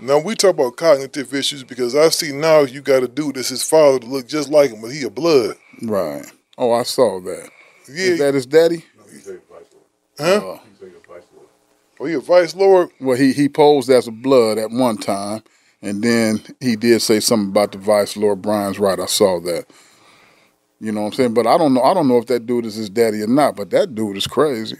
Now we talk about cognitive issues because I see now you got a dude that's his father to look just like him, but he a blood. Right. Oh, I saw that. Yeah. Is that his daddy? No, he's a vice lord. Huh? Oh, he a vice lord. Well, he he posed as a blood at one time, and then he did say something about the vice lord. Brian's right. I saw that. You know what I'm saying? But I don't know. I don't know if that dude is his daddy or not. But that dude is crazy.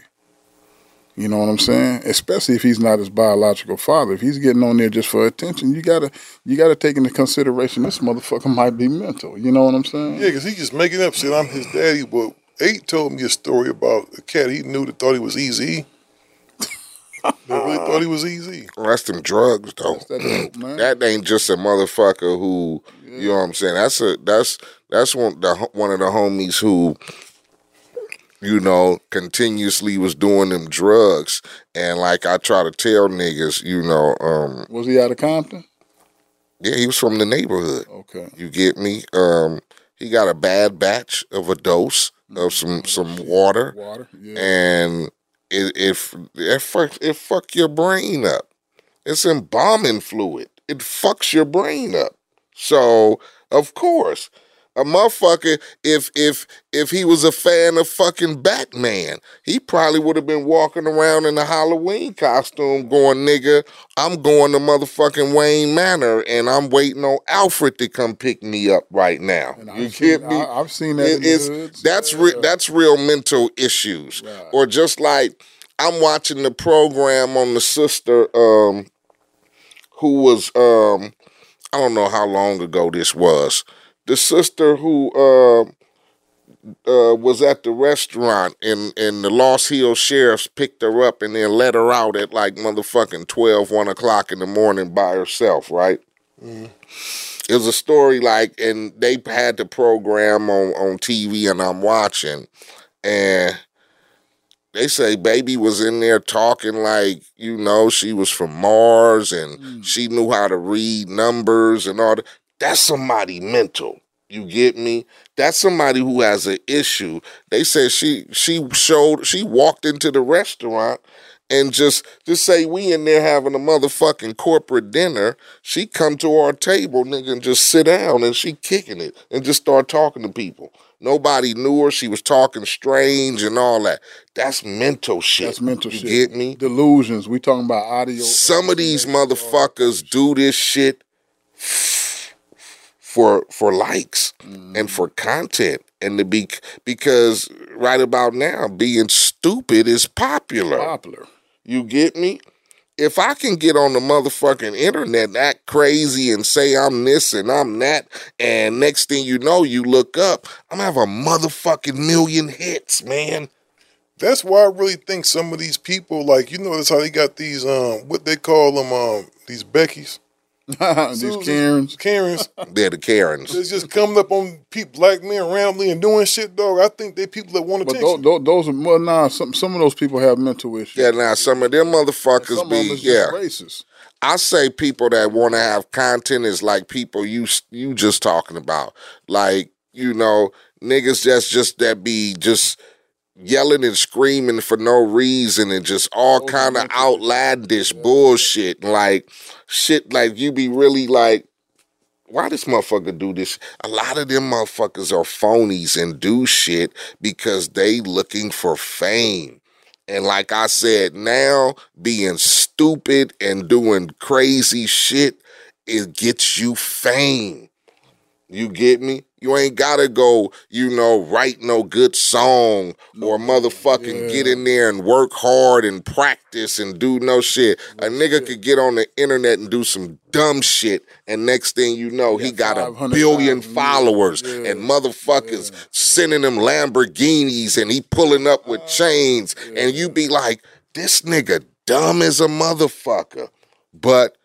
You know what I'm saying? Especially if he's not his biological father. If he's getting on there just for attention, you gotta you gotta take into consideration this motherfucker might be mental. You know what I'm saying? Yeah, because he just making up shit. I'm his daddy. But Eiht told me a story about a cat he knew that thought he was Eazy. that really thought he was Eazy. Well, that's them drugs though. that ain't just a motherfucker who you know what I'm saying. That's a that's that's one the one of the homies who you know continuously was doing them drugs and like I try to tell niggas, you know, um Was he out of Compton? yeah, he was from the neighborhood. Okay. You get me? Um he got a bad batch of a dose of some some water. Water. Yeah. and it it it fuck it fuck your brain up. It's embalming fluid. It fucks your brain up. So of course, a motherfucker, if if if he was a fan of fucking Batman, he probably would have been walking around in a Halloween costume, going, "Nigga, I'm going to motherfucking Wayne Manor, and I'm waiting on Alfred to come pick me up right now." you get me? I, have seen that. It in the is hoods. that's re- that's real mental issues. Or just like I'm watching the program on the sister um who was um I don't know how long ago this was. The sister who um uh, was at the restaurant and, and the Lost Hills sheriffs picked her up and then let her out at like motherfucking 12, 1 o'clock in the morning by herself, right? It was a story like, and they had the program on, on TV and I'm watching, and they say baby was in there talking like, you know, she was from Mars and she knew how to read numbers and all that. That's somebody mental. You get me? That's somebody who has an issue. They said she she showed she walked into the restaurant and just just say we in there having a motherfucking corporate dinner. She come to our table, nigga, and just sit down and she kicking it and just start talking to people. Nobody knew her. She was talking strange and all that. That's mental shit. That's mental you shit. get me? Delusions. We talking about audio. Some of these motherfuckers do this shit for for likes and for content and to be because right about now being stupid is popular. Popular. You get me? If I can get on the motherfucking internet and act crazy and say I'm this and I'm that, and next thing you know, you look up, I'm gonna have a motherfucking million hits, man. That's why I really think some of these people, like you notice how they got these um what they call them um these Beckys. These Karens. Karens. They're the Karens. It's just coming up on people black men randomly and doing shit, dog. I think they people that want But attention. those, those are well, nah. Some some of those people have mental issues. Yeah, now some of them motherfuckers Some of be them is just yeah. racist. I say people that want to have content is like people you you just talking about, like you know niggas that's just that be just yelling and screaming for no reason and just all kind of outlandish bullshit, like shit like you be really like. Why this motherfucker do this? A lot of them motherfuckers are phonies and do shit because they looking for fame. And like I said, now being stupid and doing crazy shit, it gets you fame. You get me? You ain't gotta go, you know, write no good song or motherfucking get in there and work hard and practice and do no shit. A nigga could get on the internet and do some dumb shit, and next thing you know, he got a billion billion followers and motherfuckers sending him Lamborghinis and he pulling up with chains, and you be like, this nigga dumb as a motherfucker. But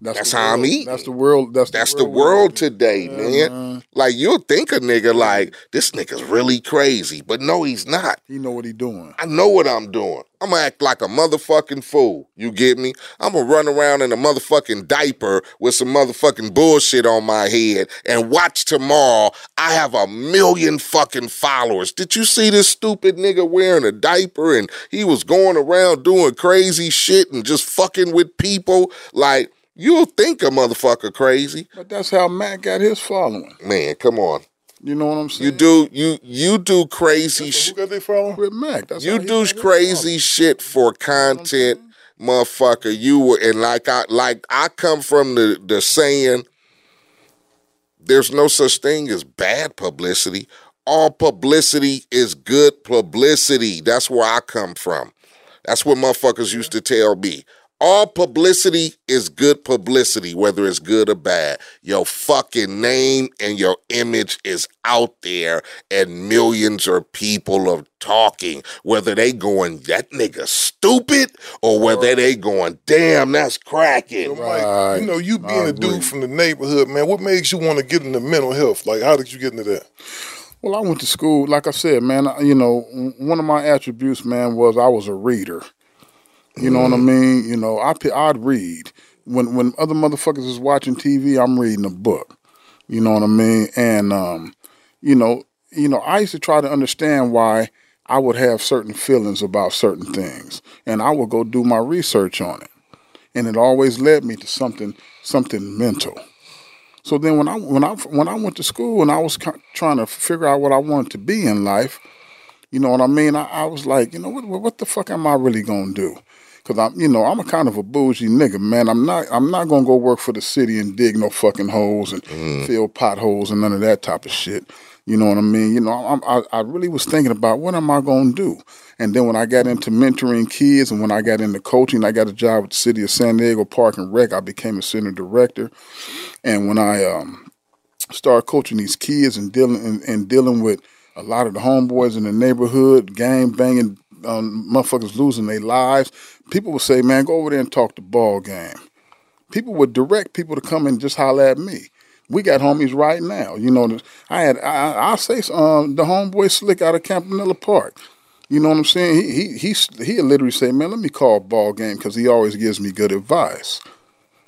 that's, the how I'm eating. That's the world. That's, That's the the world. world today, man. Like you'll think a nigga like this nigga's really crazy, but no, he's not. He know what he doing. I know what I'm doing. I'm gonna act like a motherfucking fool. You get me? I'm gonna run around in a motherfucking diaper with some motherfucking bullshit on my head and watch tomorrow. I have a million fucking followers. Did you see this stupid nigga wearing a diaper and he was going around doing crazy shit and just fucking with people? Like, you'll think a motherfucker crazy. But that's how Matt got his following. Man, come on. You know what I'm saying? You do you you do crazy shit. got they following? With Mack. That's You do crazy shit for content, motherfucker. You were and like I like I come from the the saying there's no such thing as bad publicity. All publicity is good publicity. That's where I come from. That's what motherfuckers used to tell me. All publicity is good publicity, whether it's good or bad. Your fucking name and your image is out there, and millions of people are talking. Whether they going, that nigga stupid, or whether they going, damn, that's cracking. Like, you know, you being a dude from the neighborhood, man, what makes you want to get into mental health? Like, how did you get into that? Well, I went to school. Like I said, man. You know, one of my attributes, man, was I was a reader. You know what I mean? You know, I I'd read when when other motherfuckers is watching TV. I'm reading a book. You know what I mean? And um, you know, you know, I used to try to understand why I would have certain feelings about certain things, and I would go do my research on it, and it always led me to something something mental. So then when I when I when I went to school and I was trying to figure out what I wanted to be in life, you know what I mean? I, I was like, you know, what what the fuck am I really gonna do? Cause I'm, you know, I'm a kind of a bougie nigga, man. I'm not, I'm not gonna go work for the city and dig no fucking holes and fill potholes and none of that type of shit. You know what I mean? You know, I'm, I, I really was thinking about what am I gonna do? And then when I got into mentoring kids and when I got into coaching, I got a job with the city of San Diego Park and Rec. I became a center director. And when I um, started coaching these kids and dealing and, and dealing with a lot of the homeboys in the neighborhood, gang banging, um, motherfuckers losing their lives. People would say, "Man, go over there and talk the ball game." People would direct people to come and just holler at me. We got homies right now. You know, I had I, I'll say um, the homeboy Slick out of Campanella Park. You know what I'm saying? He he he he literally say, "Man, let me call ball game because he always gives me good advice."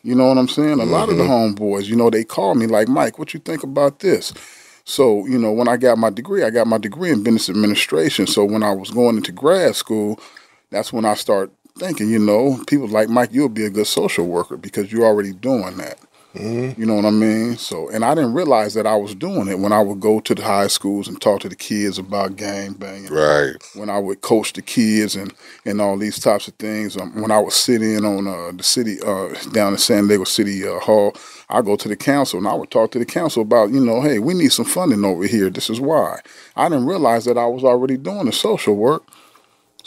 You know what I'm saying? A lot of the homeboys, you know, they call me like, "Mike, what you think about this?" So, you know, when I got my degree, I got my degree in business administration. So when I was going into grad school, that's when I start thinking, you know, people like Mike, you'll be a good social worker because you're already doing that. You know what I mean? So, and I didn't realize that I was doing it when I would go to the high schools and talk to the kids about gang banging. Right. When I would coach the kids and and all these types of things. Um, when I would sit in on uh, the city uh, down in San Diego City uh, Hall, I go to the council and I would talk to the council about, you know, hey, we need some funding over here. This is why. I didn't realize that I was already doing the social work.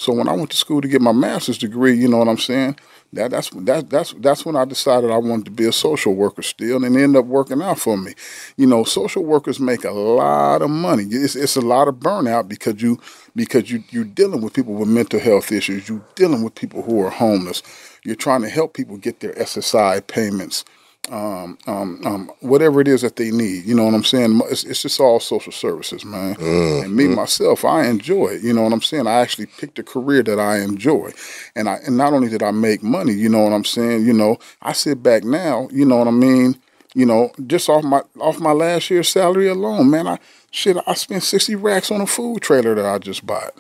So when I went to school to get my master's degree, you know what I'm saying? That that's that that's that's when I decided I wanted to be a social worker still, and ended up working out for me. You know, social workers make a lot of money. It's it's a lot of burnout because you because you you're dealing with people with mental health issues. You're dealing with people who are homeless. You're trying to help people get their SSI payments um, um, um, whatever it is that they need. You know what I'm saying? It's, it's just all social services, man. And me myself, I enjoy it. You know what I'm saying? I actually picked a career that I enjoy, and I and not only did I make money, you know what I'm saying? You know, I sit back now. You know what I mean? You know, just off my off my last year's salary alone, man. I shit, I spent sixty racks on a food trailer that I just bought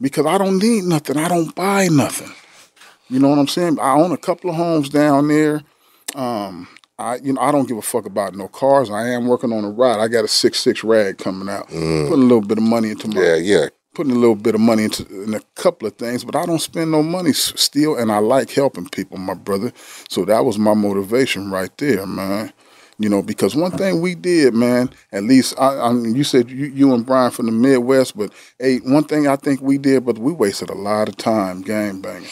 because I don't need nothing. I don't buy nothing. You know what I'm saying? I own a couple of homes down there. Um, I you know I don't give a fuck about no cars. I am working on a ride. I got a six six rag coming out. Putting a little bit of money into my Yeah, yeah. Putting a little bit of money into in a couple of things, but I don't spend no money still, and I like helping people, my brother. So that was my motivation right there, man. You know, because one thing we did, man, at least I, I mean, you said you, you and Brian from the Midwest, but hey, one thing I think we did, but we wasted a lot of time game banging.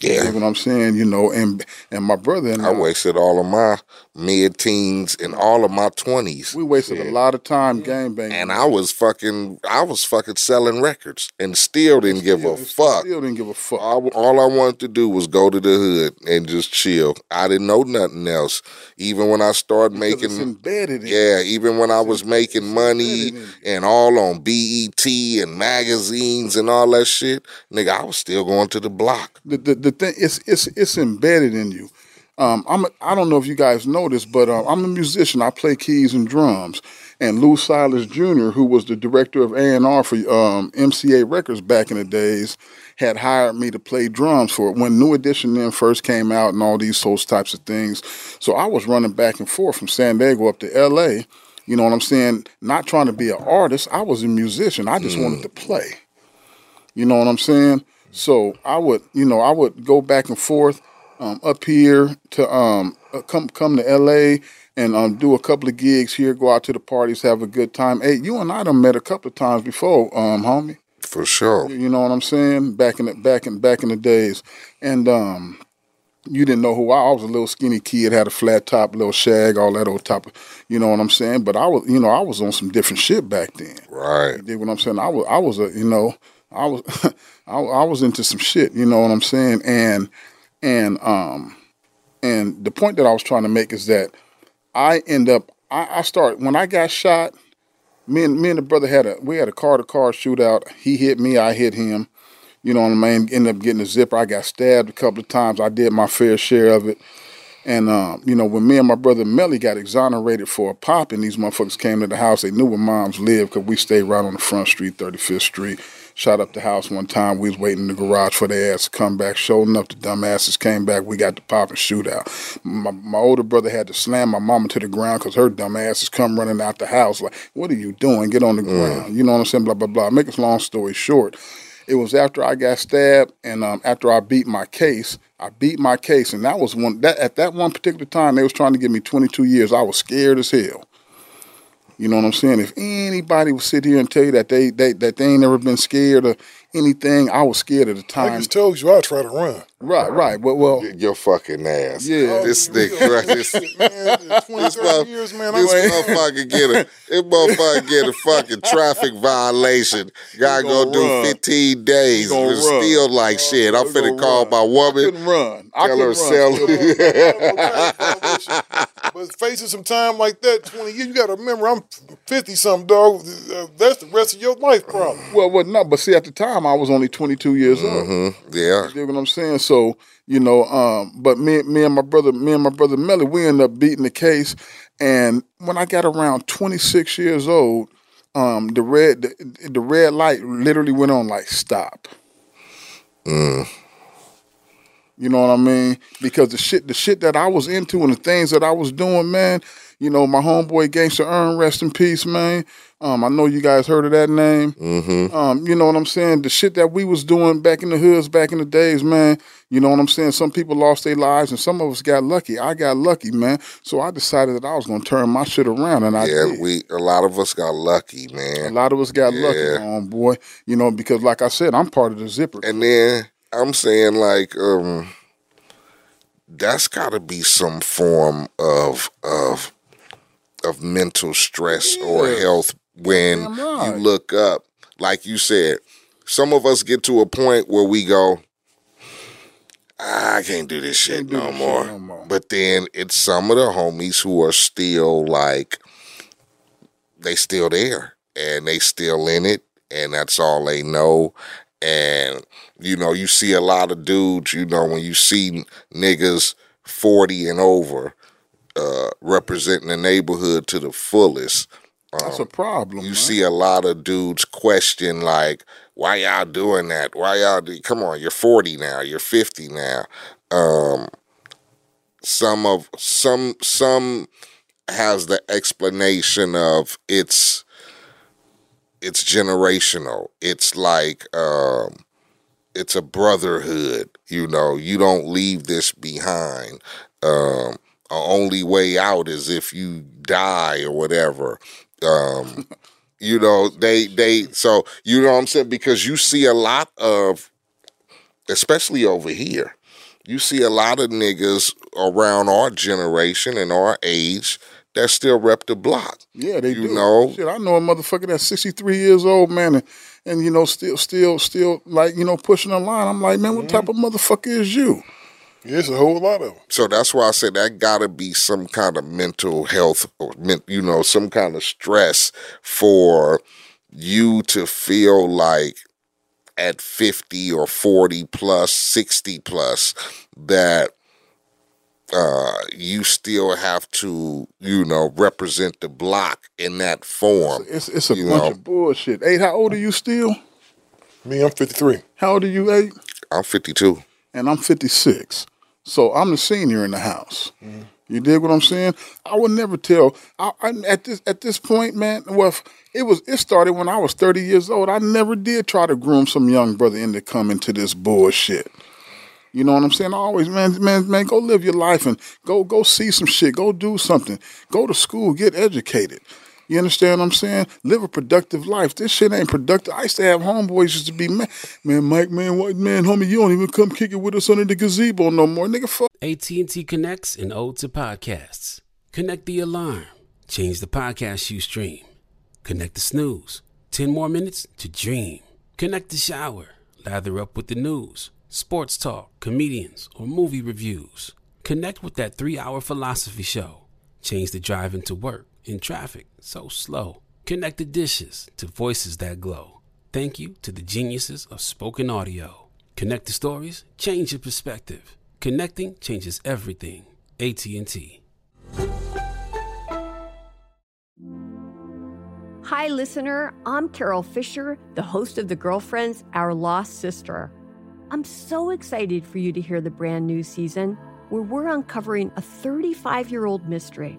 Yeah. You know what I'm saying? You know, and and my brother and I wasted all of my mid teens and all of my twenties. We wasted a lot of time game banging. And I was fucking I was fucking selling records and still didn't give a fuck. Still didn't give a fuck. All, all I wanted to do was go to the hood and just chill. I didn't know nothing else. Even when I started making embedded in Yeah, even when I was making money and all on BET and magazines and all that shit, nigga, I was still going to the block. the, the, the thing it's it's it's embedded in you. Um, I'm a, I don't know if you guys know this, but uh, I'm a musician. I play keys and drums. And Lou Silas Jr., who was the director of A and R for um, MCA Records back in the days, had hired me to play drums for it when New Edition then first came out and all these those types of things. So I was running back and forth from San Diego up to L.A. You know what I'm saying? Not trying to be an artist. I was a musician. I just wanted to play. You know what I'm saying? So I would, you know, I would go back and forth um, up here to um, uh, come come to L.A. and um, do a couple of gigs here, go out to the parties, have a good time. Hey, you and I done met a couple of times before, um, homie. For sure. You know what I'm saying? Back in the back in back in the days, and um, you didn't know who I, I was. A little skinny kid, had a flat top, little shag, all that old top. You know what I'm saying? But I was, you know, I was on some different shit back then. Right. You dig what I'm saying? I was, I was a, you know, I was, I, I was into some shit. You know what I'm saying? And and um, and the point that I was trying to make is that I end up, I, I start when I got shot. Me and me and the brother had a we had a car to car shootout. He hit me, I hit him. You know what I mean? Ended up getting a zipper. I got stabbed a couple of times. I did my fair share of it. And um, you know, when me and my brother Melly got exonerated for a pop, and these motherfuckers came to the house, they knew where moms lived because we stayed right on the front street, 35th Street. Shot up the house one time. We was waiting in the garage for their ass to come back. Sure enough, the dumbasses came back. We got the pop and shootout. My, my older brother had to slam my mama to the ground because her dumb asses come running out the house like, "What are you doing? Get on the ground." You know what I'm saying? Blah blah blah. Make a long story short, it was after I got stabbed and um, after I beat my case. I beat my case, and that was one. That at that one particular time, they was trying to give me 22 years. I was scared as hell. You know what I'm saying? If anybody would sit here and tell you that they, they that they ain't never been scared of anything. I was scared at the time. I just told you I try to run. Right, right. But well, your fucking ass. Yeah. this nigga, right? This, this, 20, 30 years, man. I this ain't- motherfucker get a this motherfucker get a fucking traffic violation. Guy gonna gonna do 15 days. gonna run. Still like shit. I'm finna call my woman. couldn't run. I Tell her couldn't run. sell. But facing some time like that, 20 years, you got to remember, I'm 50 something, dog. Uh, That's the rest of your life problem. Well, well, no, but see, at the time I was only 22 years old. Mm-hmm. Yeah. You dig what I'm saying? So, you know, um, but me, me and my brother, me and my brother Melly, we ended up beating the case. And when I got around 26 years old, um, the red, the, the red light literally went on like stop. Mm. You know what I mean? Because the shit, the shit that I was into and the things that I was doing, man. You know, my homeboy Gangster Earn, rest in peace, man. Um, I know you guys heard of that name. Mm-hmm. Um, you know what I'm saying? The shit that we was doing back in the hoods, back in the days, man. You know what I'm saying? Some people lost their lives, and some of us got lucky. I got lucky, man. So I decided that I was gonna turn my shit around, and I yeah, did. we a lot of us got lucky, man. A lot of us got Yeah. lucky, boy. You know, because like I said, I'm part of the zipper. And then I'm saying like, um, that's got to be some form of of of mental stress or health when you look up. Like you said, some of us get to a point where we go, "Ah, I can't do this shit, do no, this shit more. no more. But then it's some of the homies who are still like, they still there and they still in it and that's all they know and you know you see a lot of dudes you know when you see niggas 40 and over uh representing the neighborhood to the fullest That's um, a problem. you see a lot of dudes question like why y'all doing that? Why y'all do come on you're 40 now you're 50 now. Um some of some some has the explanation of it's it's generational. It's like um it's a brotherhood you know? You don't leave this behind. Um the only way out is if you die or whatever um you know they they so you know what i'm saying because you see a lot of especially over here you see a lot of niggas around our generation and our age that still rep the block Yeah, they you do. know Shit, I know a motherfucker that's 63 years old, man, and, and you know, still, still, still, like, you know, pushing the line. I'm like, man, what type of motherfucker is you? It's a whole lot of them. So that's why I said that got to be some kind of mental health, or you know, some kind of stress for you to feel like at 50 or 40 plus, 60 plus, that uh, you still have to, you know, represent the block in that form. It's, it's a bunch know. of bullshit. Eiht, how old are you still? Me, I'm 53. How old are you, Eiht? I'm 52. And I'm 56. So I'm the senior in the house. Mm-hmm. You dig what I'm saying? I would never tell. I, I, at this at this point, man. Well, it was it started when I was 30 years old. I never did try to groom some young brother into coming to this bullshit. You know what I'm saying? I always, man, man, man, go live your life and go go see some shit. Go do something. Go to school. Get educated. You understand what I'm saying? Live a productive life. This shit ain't productive. I used to have homeboys used to be man, man, Mike, man, what, man, homie, you don't even come kick it with us under the gazebo no more, nigga. Fuck. AT&T connects and ode to podcasts. Connect the alarm. Change the podcast you stream. Connect the snooze. 10 more minutes to dream. Connect the shower. Lather up with the news, sports talk, comedians, or movie reviews. Connect with that three hour philosophy show. Change the drive into work in traffic so slow. Connect the dishes to voices that glow. Thank you to the geniuses of spoken audio. Connect the stories, change your perspective. Connecting changes everything. AT&T. Hi, listener. I'm Carole Fisher, the host of The Girlfriends, Our Lost Sister. I'm so excited for you to hear the brand new season where we're uncovering a 35 year old mystery.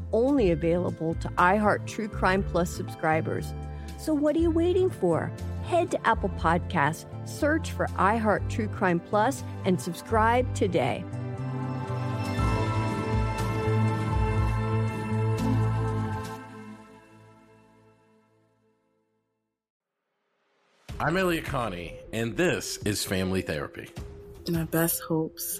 only available to iHeart True Crime Plus subscribers. So, what are you waiting for? Head to Apple Podcasts, search for iHeart True Crime Plus, and subscribe today. I'm Elliott Connie, and this is Family Therapy. My best hopes.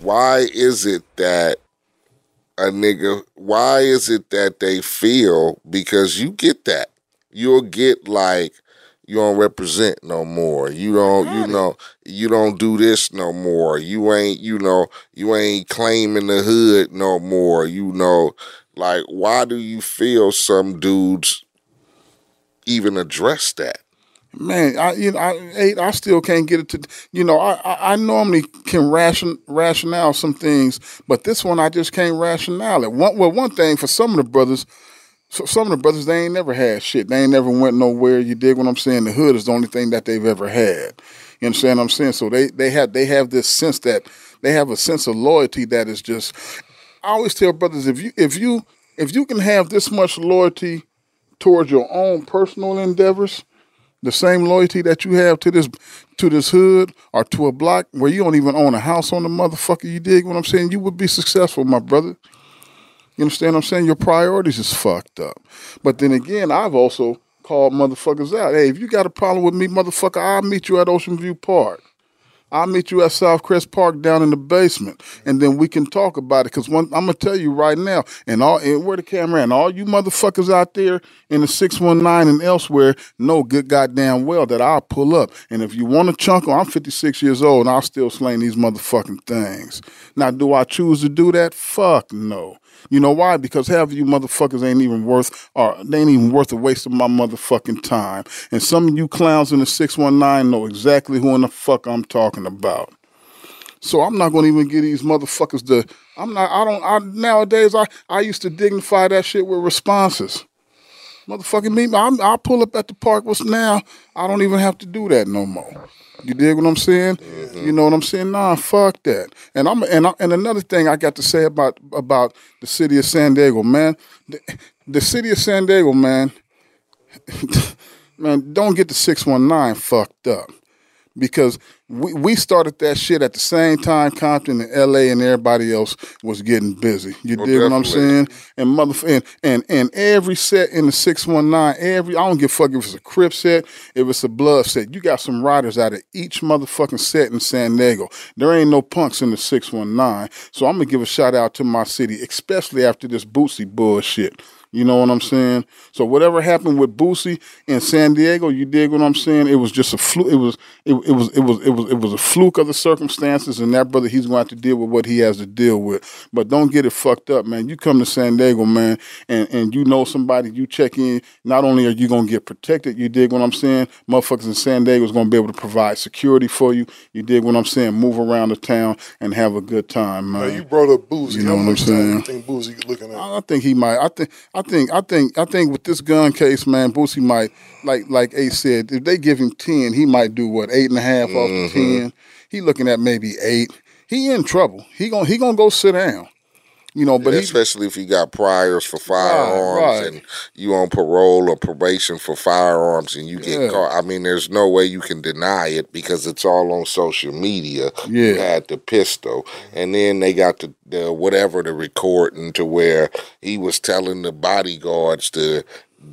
Why is it that a nigga why is it that they feel because you get that. You'll get like you don't represent no more. You don't you know you don't do this no more. You ain't you know you ain't claiming the hood no more you know. Like why do you feel some dudes even address that Man, I you know I Eiht, I still can't get it to you know I I, I normally can ration rationale some things, but this one I just can't rationale it. One well one thing for some of the brothers, so some of the brothers they ain't never had shit. They ain't never went nowhere. You dig what I'm saying? The hood is the only thing that they've ever had. You understand what I'm saying? So they they have they have this sense that they have a sense of loyalty that is just. I always tell brothers if you if you if you can have this much loyalty towards your own personal endeavors the same loyalty that you have to this to this hood or to a block where you don't even own a house on the motherfucker, you dig what I'm saying? You would be successful, my brother. You understand what I'm saying? Your priorities is fucked up. But then again, I've also called motherfuckers out. Hey, if you got a problem with me, motherfucker, I'll meet you at Ocean View Park. I'll meet you at South Crest Park down in the basement, and then we can talk about it. Because I'm gonna tell you right now, and all and where the camera and all you motherfuckers out there in the six one nine and elsewhere know good goddamn well that I'll pull up. And if you want a chunk, I'm 56 years old and I'll still sling these motherfucking things. Now, do I choose to do that? Fuck no. You know why? Because half of you motherfuckers ain't even worth, or they ain't even worth the waste of my motherfucking time. And some of you clowns in the 619 know exactly who in the fuck I'm talking about. So I'm not gonna even give these motherfuckers the. I'm not. I don't. I nowadays I I used to dignify that shit with responses. Motherfucking me, I'm, I'll pull up at the park. What's now? I don't even have to do that no more. You dig what I'm saying? Mm-hmm. You know what I'm saying? Nah, fuck that. And I'm and I, and another thing I got to say about about the city of San Diego, man. The, the city of San Diego, man. man, don't get the six one nine fucked up because we, we started that shit at the same time Compton and LA and everybody else was getting busy. You Oh, dig what I'm saying? And mother and, and and every set in the six one nine, every I don't give a fuck if it's a crip set, if it's a blood set. You got some riders out of each motherfucking set in San Diego. There ain't no punks in the six one nine. So I'm gonna give a shout out to my city, especially after this Boosie bullshit. You know what I'm saying? So whatever happened with Boosie in San Diego, you dig what I'm saying? It was just a fluke. It was it, it was it was it was it was a fluke of the circumstances, and that brother he's going to have to deal with what he has to deal with. But don't get it fucked up, man. You come to San Diego, man, and and you know somebody, you check in. Not only are you going to get protected, you dig what I'm saying? Motherfuckers in San Diego is going to be able to provide security for you. You dig what I'm saying? Move around the town and have a good time, man. Now, you brought up Boosie. You know what I'm saying? you think Boosie looking at? I think he might. I think. I think. I think. I think with this gun case, man, Boosie might. Like like Ace said, if they give him ten, he might do what eight and a half off the Mhm. ten. He looking at maybe eight. He in trouble. He gonna he gonna go sit down. You know, but he especially if you got priors for firearms right. and you on parole or probation for firearms and you get Yeah. caught. I mean, there's no way you can deny it because it's all on social media. You Yeah. had the pistol, and then they got the, the whatever the recording to where he was telling the bodyguards to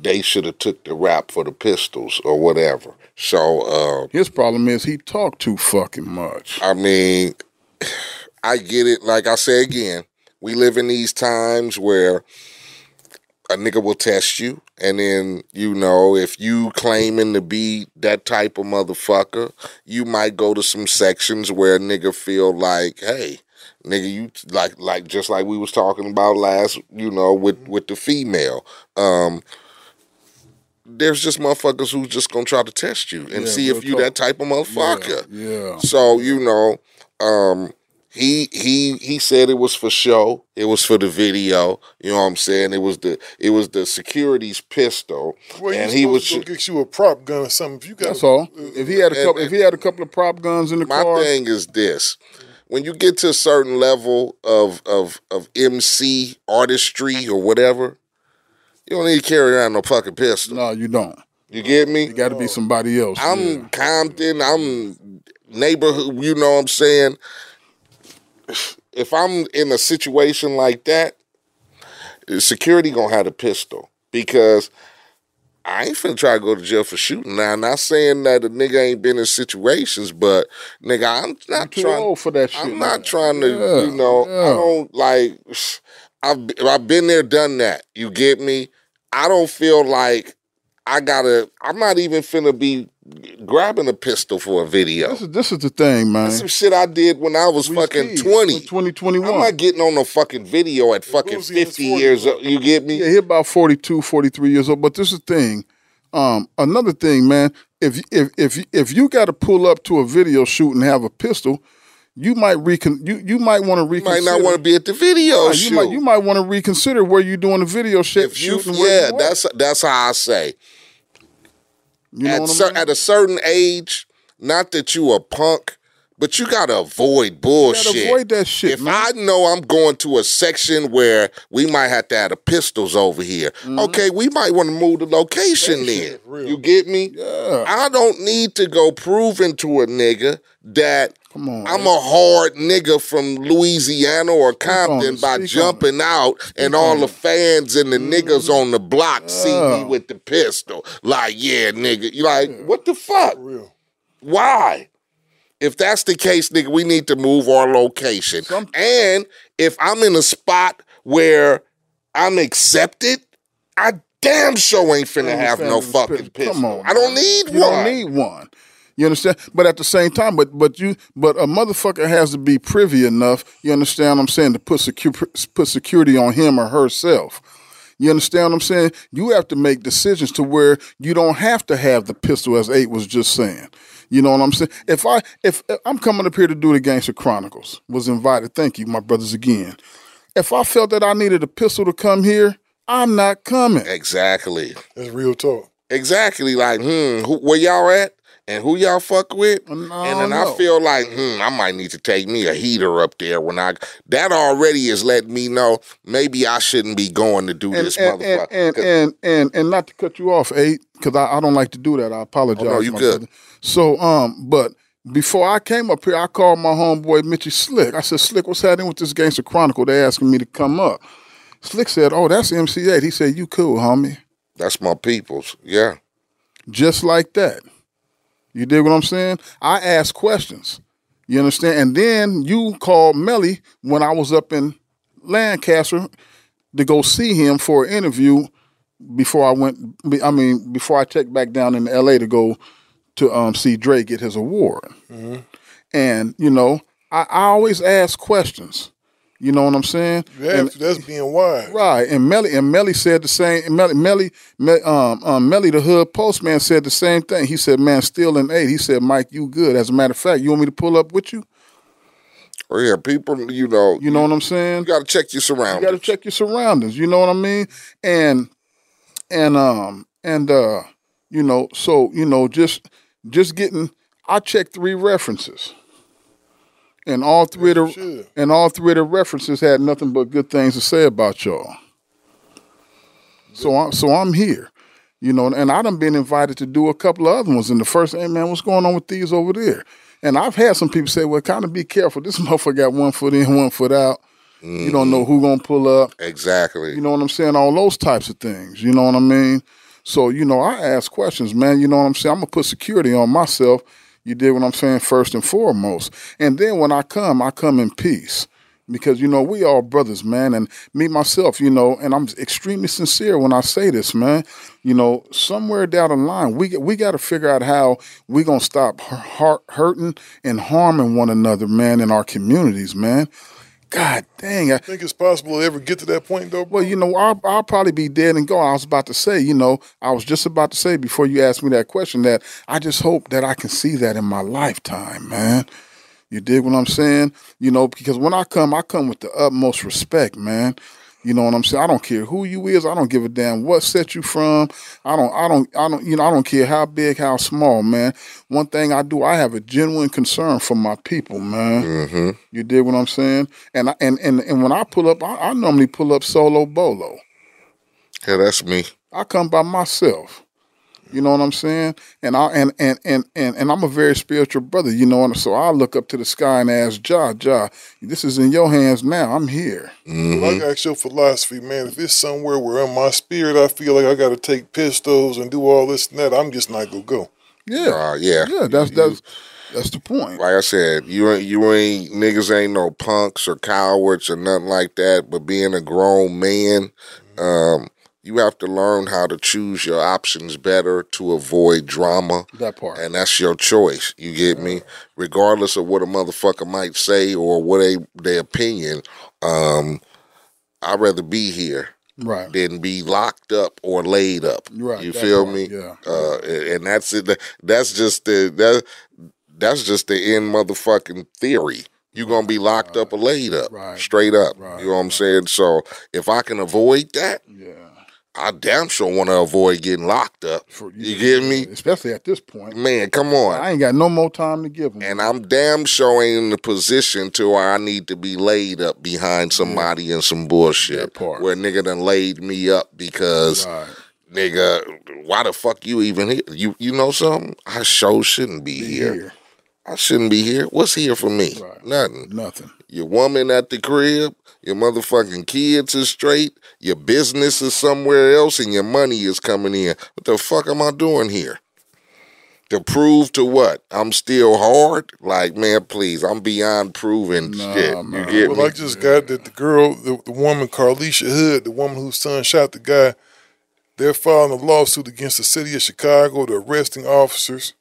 they should have took the rap for the pistols or whatever. So uh, his problem is he talked too fucking much. I mean, I get it. Like I say again, we live in these times where a nigga will test you, and then you know if you claiming to be that type of motherfucker, you might go to some sections where a nigga feel like, hey, nigga, you like like just like we was talking about last, you know, with with the female. Um, there's just motherfuckers who's just gonna try to test you and Yeah, see if you talk. that type of motherfucker. Yeah. So you know, um, he he he said it was for show. It was for the video. You know what I'm saying? It was the it was the security's pistol, Well, and he was. supposed to go get you a prop gun or something. If you got, That's all. Uh, if he had a couple, if he had a couple of prop guns in the My car, My thing is this: when you get to a certain level of of of MC artistry or whatever, you don't need to carry around no fucking pistol. No, you don't. You get me? You got to be somebody else. I'm Compton. I'm neighborhood. You know what I'm saying? If I'm in a situation like that, security gonna have a pistol because I ain't finna try to go to jail for shooting. Now, I'm not saying that a nigga ain't been in situations, but nigga, I'm not too trying. old for that shit. I'm not trying to, Yeah, you know, I don't like. I've I've been there, done that. You get me? I don't feel like I gotta. I'm not even finna be grabbing a pistol for a video. This is this is the thing, man. That's some shit I did when I was fucking kids, 20. 2021. I'm not getting on no fucking video at fucking 50 years old. You get me? Yeah, he about 42, 43 years old. But this is the thing. Um, another thing, man. If if if if you got to pull up to a video shoot and have a pistol, you might recon you you might want to You might reconsider. not want to be at the video Nah, shoot. you might you might want to reconsider where you doing the video shit. If you, yeah, you that's that's how I say. You know at, what I cer- mean? at a certain age, not that you a punk, but you gotta avoid bullshit. avoid that shit, If I know I'm going to a section where we might have to have the pistols over here, Mm-hmm. okay, we might want to move the location then. You get me? Yeah. I don't need to go proving to a nigga that Come on, I'm a hard nigga from Louisiana or Compton by jumping out and all the fans and the niggas on the block see me with the pistol. Like, yeah, nigga. You like, what the fuck? Why? if that's the case, nigga, we need to move our location. and if I'm in a spot where I'm accepted, I damn sure ain't finna have no fucking pistol. Come on, I don't need you one. don't need one. You understand? But at the same time, but but you but a motherfucker has to be privy enough. You understand what I'm saying to put secu- put security on him or herself. You understand what I'm saying? You have to make decisions to where you don't have to have the pistol, as Eiht was just saying. You know what I'm saying? If I if if I'm coming up here to do the Gangster Chronicles, was invited. Thank you, my brothers again. If I felt that I needed a pistol to come here, I'm not coming. Exactly. That's real talk. Exactly. Like, hmm, who, where y'all at? And who y'all fuck with? and then I feel like, hmm, I might need to take me a heater up there when I. That already is letting me know maybe I shouldn't be going to do and, this and, motherfucker. and, and, and and not to cut you off, Eiht, because I, I don't like to do that. I apologize. Oh, no, you good. brother. So, um, but before I came up here, I called my homeboy Mitchy Slick. I said, Slick, what's happening with this Gangster Chronicle? They asking me to come up. Slick said, Oh, that's MC Eiht. He said, You cool, homie. That's my people's. Yeah. Just like that. You dig what I'm saying? I asked questions. You understand? And then you called Melly when I was up in Lancaster to go see him for an interview before I went. I mean, before I checked back down in L.A. to go to um, see Dre get his award. Mm-hmm. And you know, I, I always ask questions. You know what I'm saying? Yeah, that's being wise. Right, and Melly and Melly said the same. and Melly, Melly, Me- um, um, Melly, the hood postman, said the same thing. He said, "Man, Steele and Eiht. He said, "Mike, you good." As a matter of fact, you want me to pull up with you? Oh yeah, people, you know, You know what I'm saying? you got to check your surroundings. You got to check your surroundings. You know what I mean? And and um and uh you know so you know just just getting. I checked three references, and all three of the and all three of the references had nothing but good things to say about y'all. So I'm so I'm here. You know, and I done been invited to do a couple of other ones. And the first, hey man, what's going on with these over there? And I've had some people say, well, kind of be careful. This motherfucker got one foot in, one foot out. You don't know who gonna pull up. Exactly. You know what I'm saying? All those types of things. You know what I mean? So, you know, I ask questions, man. You know what I'm saying? I'm gonna put security on myself. You did what I'm saying first and foremost. And then when I come, I come in peace. Because, you know, we all brothers, man. And me myself, you know, and I'm extremely sincere when I say this, man. You know, somewhere down the line, we we got to figure out how we gonna stop hurt, hurting and harming one another, man, in our communities, man. God dang, I think it's possible to ever get to that point, though. Well, you know, I'll, I'll probably be dead and gone. I was about to say, you know, I was just about to say before you asked me that question that I just hope that I can see that in my lifetime, man. You dig what I'm saying? You know, because when I come, I come with the utmost respect, man. You know what I'm saying? I don't care who you is. I don't give a damn what set you from. I don't. I don't. I don't. You know. I don't care how big, how small, man. One thing I do, I have a genuine concern for my people, man. Mm-hmm. You dig what I'm saying? And I, and and and when I pull up, I, I normally pull up solo bolo. Yeah, that's me. I come by myself. You know what I'm saying? And I and and and and, and I'm a very spiritual brother, you know, and so I look up to the sky and ask Jah, Jah, this is in your hands now. I'm here. Mm-hmm. Well, I got your philosophy, man. If it's somewhere where in my spirit I feel like I got to take pistols and do all this and that, I'm just not gonna go. Yeah, Uh, yeah. yeah. That's that's that's the point. Like I said, you ain't you ain't niggas ain't no punks or cowards or nothing like that. But being a grown man, um, you have to learn how to choose your options better to avoid drama. That part. And that's your choice. You get me? Regardless of what a motherfucker might say or what they their opinion, um, I'd rather be here Right. than be locked up or laid up. Right, You feel me? yeah. Uh, and that's it. That's just the that that's just the end motherfucking theory. You're gonna be locked up or laid up, right. straight up. you know what I'm saying? So if I can avoid that, yeah, I damn sure want to avoid getting locked up. you get me? Especially at this point. Man, come on. I ain't got no more time to give them. And I'm damn sure ain't in the position to where I need to be laid up behind somebody in some bullshit. Where nigga done laid me up because nigga, why the fuck you even here? You you know something? I sure shouldn't be, here. I shouldn't be here. What's here for me? Nothing. Nothing. Your woman at the crib, your motherfucking kids is straight, your business is somewhere else, and your money is coming in. What the fuck am I doing here? To prove to what? I'm still hard? Like, man, please, I'm beyond proving shit. You get well, me? I just got that the girl, the, the woman, Carlishia Hood, the woman whose son shot the guy, they're filing a lawsuit against the city of Chicago, the arresting officers.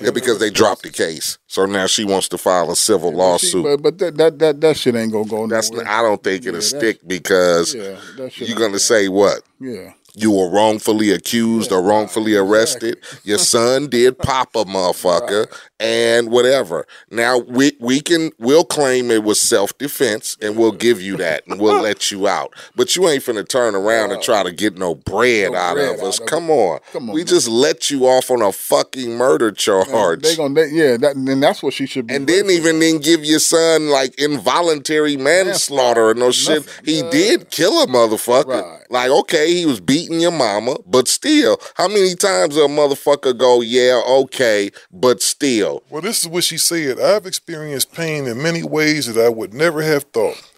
Yeah, because they dropped the case. So now she wants to file a civil lawsuit. But, but that, that that that shit ain't gonna go That's nowhere. I don't think it'll that's- stick because yeah, you're gonna say what? Yeah. You were wrongfully accused or wrongfully arrested. Your son did pop a motherfucker and whatever. Now we we can we'll claim it was self defense and we'll give you that and we'll let you out. But you ain't finna turn around and try to get no bread out bread of out us. of Come on. Come on, we just let you off on a fucking murder charge. They gonna they, yeah, that, and that's what she should be. and didn't even then give your son like involuntary manslaughter and no shit. He did kill a motherfucker. Like, okay, he was beating your mama, but still, how many times a motherfucker go, yeah, okay, but still? Well, this is what she said. I've experienced pain in many ways that I would never have thought.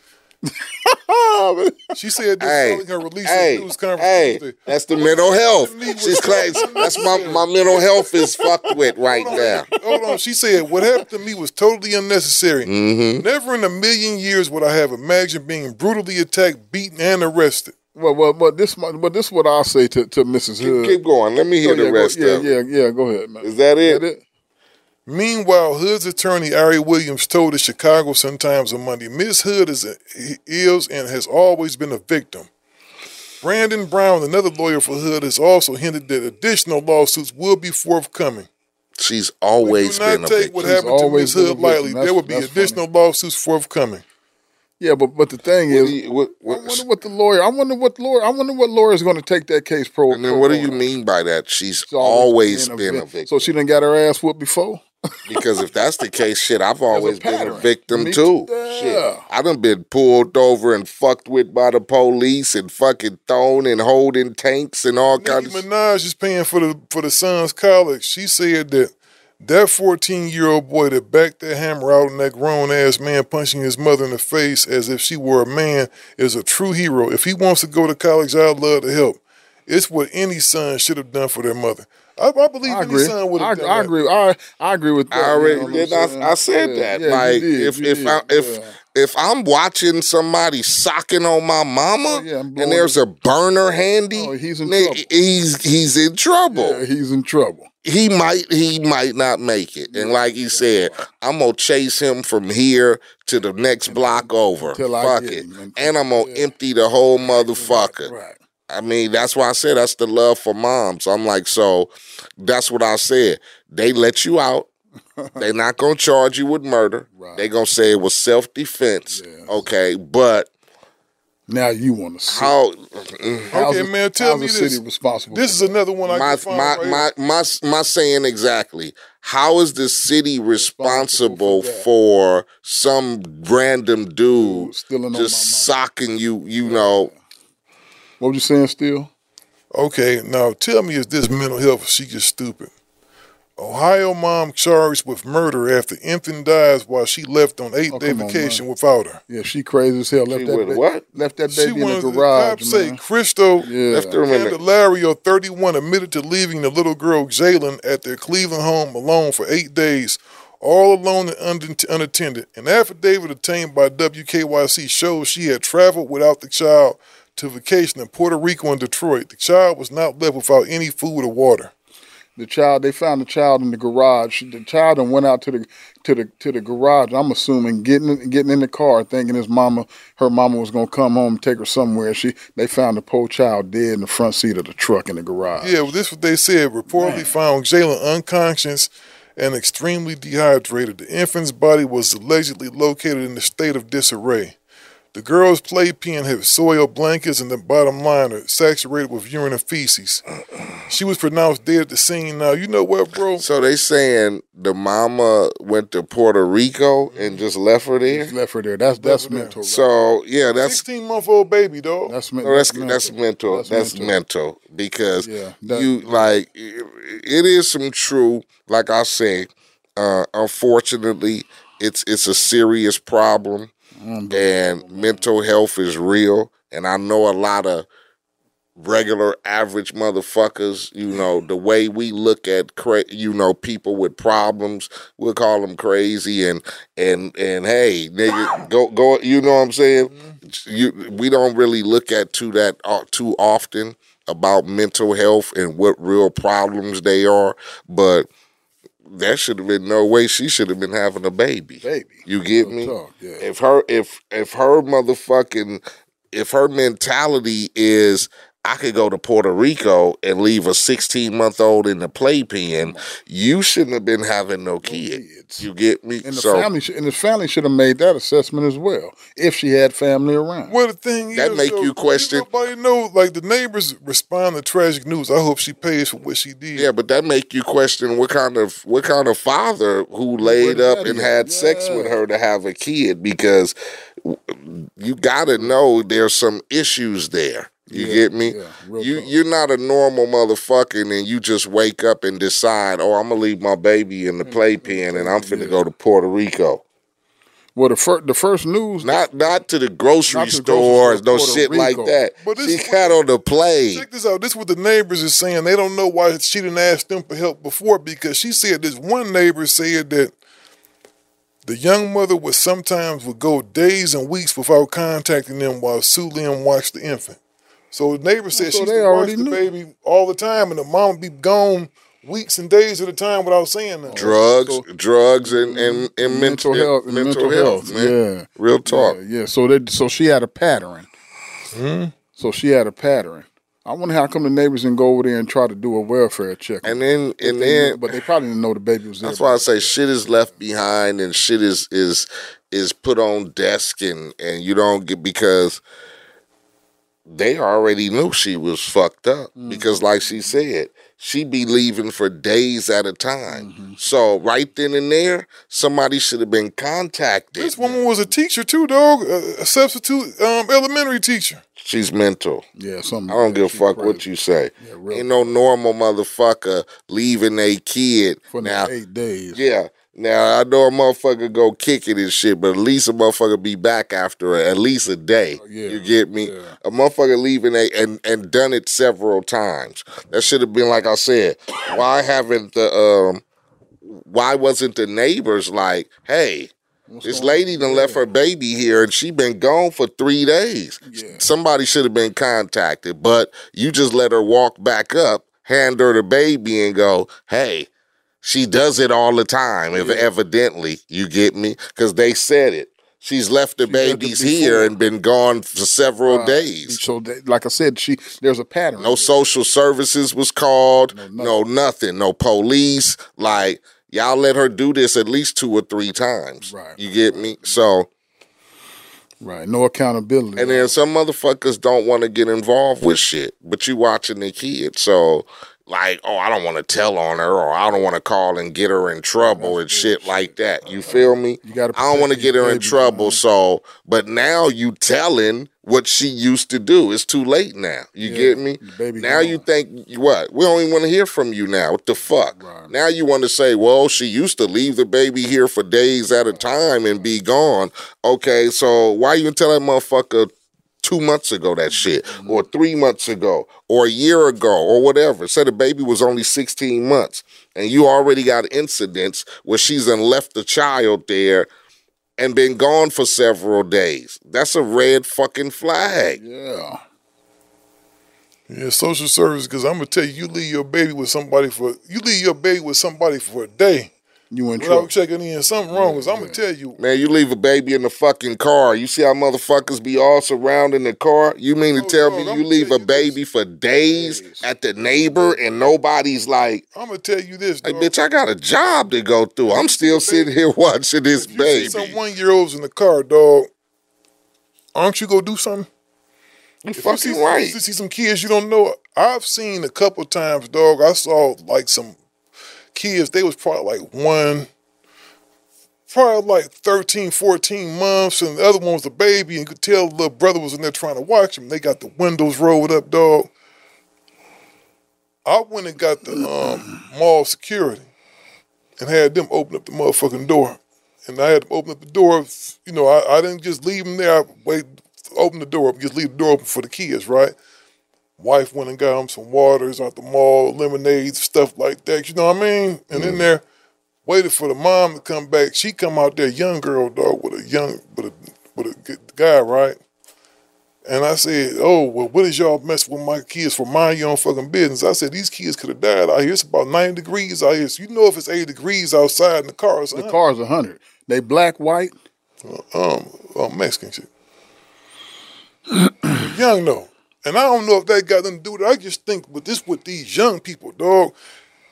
she said this Hey, her release hey, of news conference hey, that's the mental health. She's claims that's my my mental health is fucked with right now. Hold on. She said, What happened to me was totally unnecessary. Mm-hmm. Never in a million years would I have imagined being brutally attacked, beaten, and arrested. Well, well, well, this, but this is what I'll say to, to Mrs. Hood. Keep going. Let me hear Oh, the yeah, rest go, yeah, of it. Yeah, yeah, go ahead, man. Is that it? Meanwhile, Hood's attorney Ari Williams told the Chicago Sun Times on Monday, Ms. Hood is, a, is and has always been a victim. Brandon Brown, another lawyer for Hood, has also hinted that additional lawsuits will be forthcoming. She's always Do not been a take victim. what happened to Ms. Hood lightly. There will be additional lawsuits forthcoming. Yeah, but but the thing is, I wonder what the lawyer. I wonder what lawyer. I wonder what lawyer is going to take that case pro. And then what do you mean by that? She's always been a victim. So she done got her ass whooped before. Because if that's the case, shit, I've always been a victim Me too. too. Shit, Yeah. I done been pulled over and fucked with by the police and fucking thrown and holding tanks and all Nicki kinds of Minaj is paying for the for the son's college. She said that that 14 year old boy that backed that hammer out on that grown ass man punching his mother in the face as if she were a man is a true hero. If he wants to go to college, I'd love to help. It's what any son should have done for their mother. I, I believe I any agree. son would I, have done I that. agree. I I agree with that. I already you know I'm did. saying? I, I said Yeah, that. yeah, like did, if if did, I, if yeah. if I'm watching somebody socking on my mama oh, and there's a burner oh, handy, Oh, he's in nigga, trouble. he's he's in trouble. Yeah, he's in trouble. He might he might not make it, and like he said, I'm gonna chase him from here to the next block over. Fuck it, and I'm gonna empty the whole motherfucker. I mean, that's why I said that's the love for moms. I'm like, so that's what I said. They let you out. They're not gonna charge you with murder. They're gonna say it was self defense. Okay, but now you want to see how? Okay, man, tell how's me the this. city responsible? This is another one I my can find my, right my my my saying exactly. How is the city responsible for some random dude just socking you? You know, What was you saying, Steele? Okay, now tell me, is this mental health or she just stupid? Ohio mom charged with murder after infant dies while she left on eighth oh, day Oh, come on, vacation man. without her. Yeah, she crazy as hell. Left She that with ba- what? Left that She baby in wanted the the garage, cops say man. Kristel Yeah. Left her in the- Candelario, 31, admitted to leaving the little girl Jailyn at their Cleveland home alone for eight days, all alone and un- unattended. An affidavit obtained by WKYC shows she had traveled without the child to vacation in Puerto Rico and Detroit. The child was not left without any food or water. The child, they found the child in the garage. The child and went out to the to the to the garage. I'm assuming getting getting in the car, thinking his mama, her mama was gonna come home and take her somewhere. She they found the poor child dead in the front seat of the truck in the garage. Yeah, well, this is what they said. Reportedly found Jailyn unconscious and extremely dehydrated. The infant's body was allegedly located in a state of disarray. The girl's playpen had soiled blankets and the bottom liner saturated with urine and feces. She was pronounced dead at the scene. Now, you know what, bro? so they saying the mama went to Puerto Rico and just left her there. Just left her there. That's that's mental. So yeah, that's 16 month old baby, dog. That's, No, that's that's mental. That's, mental. because Yeah, that- you like it is some true. Like I say, uh, unfortunately, it's it's a serious problem, and mental health is real. And I know a lot of regular average motherfuckers, you know, the way we look at cra- you know people with problems, we'll call them crazy and and and hey, nigga, go go, you know what I'm saying? You we don't really look at to that uh, too often about mental health and what real problems they are, but there should have been no way she should have been having a baby. Baby. You get me? talk, yeah. If her if if her motherfucking if her mentality is I could go to Puerto Rico and leave a 16 month old in the playpen, you shouldn't have been having no kids. You get me? And the so family sh- and the family should have made that assessment as well if she had family around. Well, the thing That is, make though, you question- Nobody know. Like the neighbors respond to tragic news. I hope she pays for what she did. yeah, but that make you question what kind of what kind of father who laid up and at? had sex with her to have a kid because you got to know there's some issues there. You Yeah, get me? yeah, you you're not a normal motherfucker and you just wake up and decide, "Oh, I'm going to leave my baby in the mm, playpen mm, and mm, I'm finna go to Puerto Rico." Well, the first the first news, not not to the grocery to the grocery stores, store, no Puerto shit like that. But she got on the plane. Check this out. This is what the neighbors are saying. They don't know why she didn't ask them for help before because she said this one neighbor said that the young mother would sometimes would go days and weeks without contacting them while Sue Lynn watched the infant. So the neighbor said So she they used to watch already the knew. baby all the time and the mom would be gone weeks and days at a time without saying nothing. drugs, drugs, and and, and mental mental, health, and mental, health, man. Yeah, Real talk. Yeah, yeah. So they so she had a pattern. Hmm? So she had a pattern. I wonder how come the neighbors didn't go over there and try to do a welfare check. And then and they then knew- but they probably didn't know the baby was there. That's why I say shit is left behind and shit is is is put on desk and and you don't get because they already knew she was fucked up because like she said she be leaving for days at a time so right then and there somebody should have been contacted This woman was a teacher too, dog. A, substitute um, elementary teacher. she's mental yeah something i don't give a fuck what you say ain't no normal motherfucker leaving a kid for now eight days. Yeah. Now I know a motherfucker go kick it and shit, but at least a motherfucker be back after at least a day. you get me? A motherfucker leaving a and and done it several times. That should have been like I said. Why haven't the um? Why wasn't the neighbors like, hey? this lady done left her baby here and she been gone for three days. Somebody should have been contacted, but you just let her walk back up, hand her the baby, and go, "Hey, she does it all the time." If evidently you get me, because they said it. She's left the babies here and been gone for several Right. days. So, they, like I said, she there's a pattern. No social services was called. No nothing. No police. Like y'all let her do this at least two or three times. Right. You get me? So Right. No accountability. and then some motherfuckers don't want to get involved with shit, but you watching the kid. So like, oh, I don't want to tell on her, or I don't want to call and get her in trouble and shit like that. You feel me? You gotta I don't want to get her in trouble. So, but now you telling what she used to do. It's too late now. You get me? Baby now you think what? We don't even want to hear from you now. What the fuck? Now you want to say, well, she used to leave the baby here for days at a time and be gone. Okay, so why you tell that motherfucker two months ago that mm-hmm. shit, or three months ago, or a year ago, or whatever. Say the baby was only 16 months, and you already got incidents where she's done left the child there and been gone for several days. That's a red fucking flag. Yeah. Yeah, social service. Because I'm gonna tell you, you leave your baby with somebody for you leave your baby with somebody for a day. You in without trouble. checking in. Something wrong. Cause I'm gonna tell you, Man, you leave a baby in the fucking car. You see how motherfuckers be all surrounding the car? You mean to oh, tell me you leave a baby for days at the neighbor and nobody's like, I'm gonna tell you this. hey, bitch, I got a job to go through. I'm still sitting here watching this See baby. some one year olds in the car, dog. Aren't you gonna do something? You If fucking see, right. You see some kids you don't know. I've seen a couple times, dog. I saw like some kids. They was probably like one, probably like 13, 14 months, and the other one was a baby, and you could tell the little brother was in there trying to watch him. They got the windows rolled up, dog. I went and got the um, mall security and had them open up the motherfucking door. And I had them open up the door. You know, I, I didn't just leave them there. I wait, open the door up, just leave the door open for the kids, right? Wife went and got him some waters out the mall, lemonades, stuff like that. You know what I mean? And then there, waited for the mom to come back. She come out there, young girl, dog, with a young, with a, with a good guy, right? And I said, "Oh, well, what is y'all messing with my kids for mind your own fucking business?" I said, "These kids could have died out here. It's about ninety degrees out here. So you know if it's eighty degrees outside in the car, it's The car's a hundred. They black, white. um, um Mexican shit. young though, and I don't know if that got nothing to do with it. I just think with this with these young people, dog.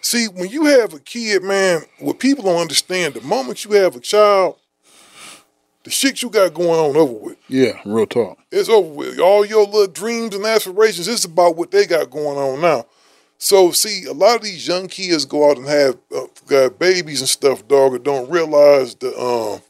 See, when you have a kid, man, what people don't understand, the moment you have a child, the shit you got going on over with. Yeah, real talk. It's over with. All your little dreams and aspirations, it's about what they got going on now. So, see, a lot of these young kids go out and have uh, got babies and stuff, dog, and don't realize the um,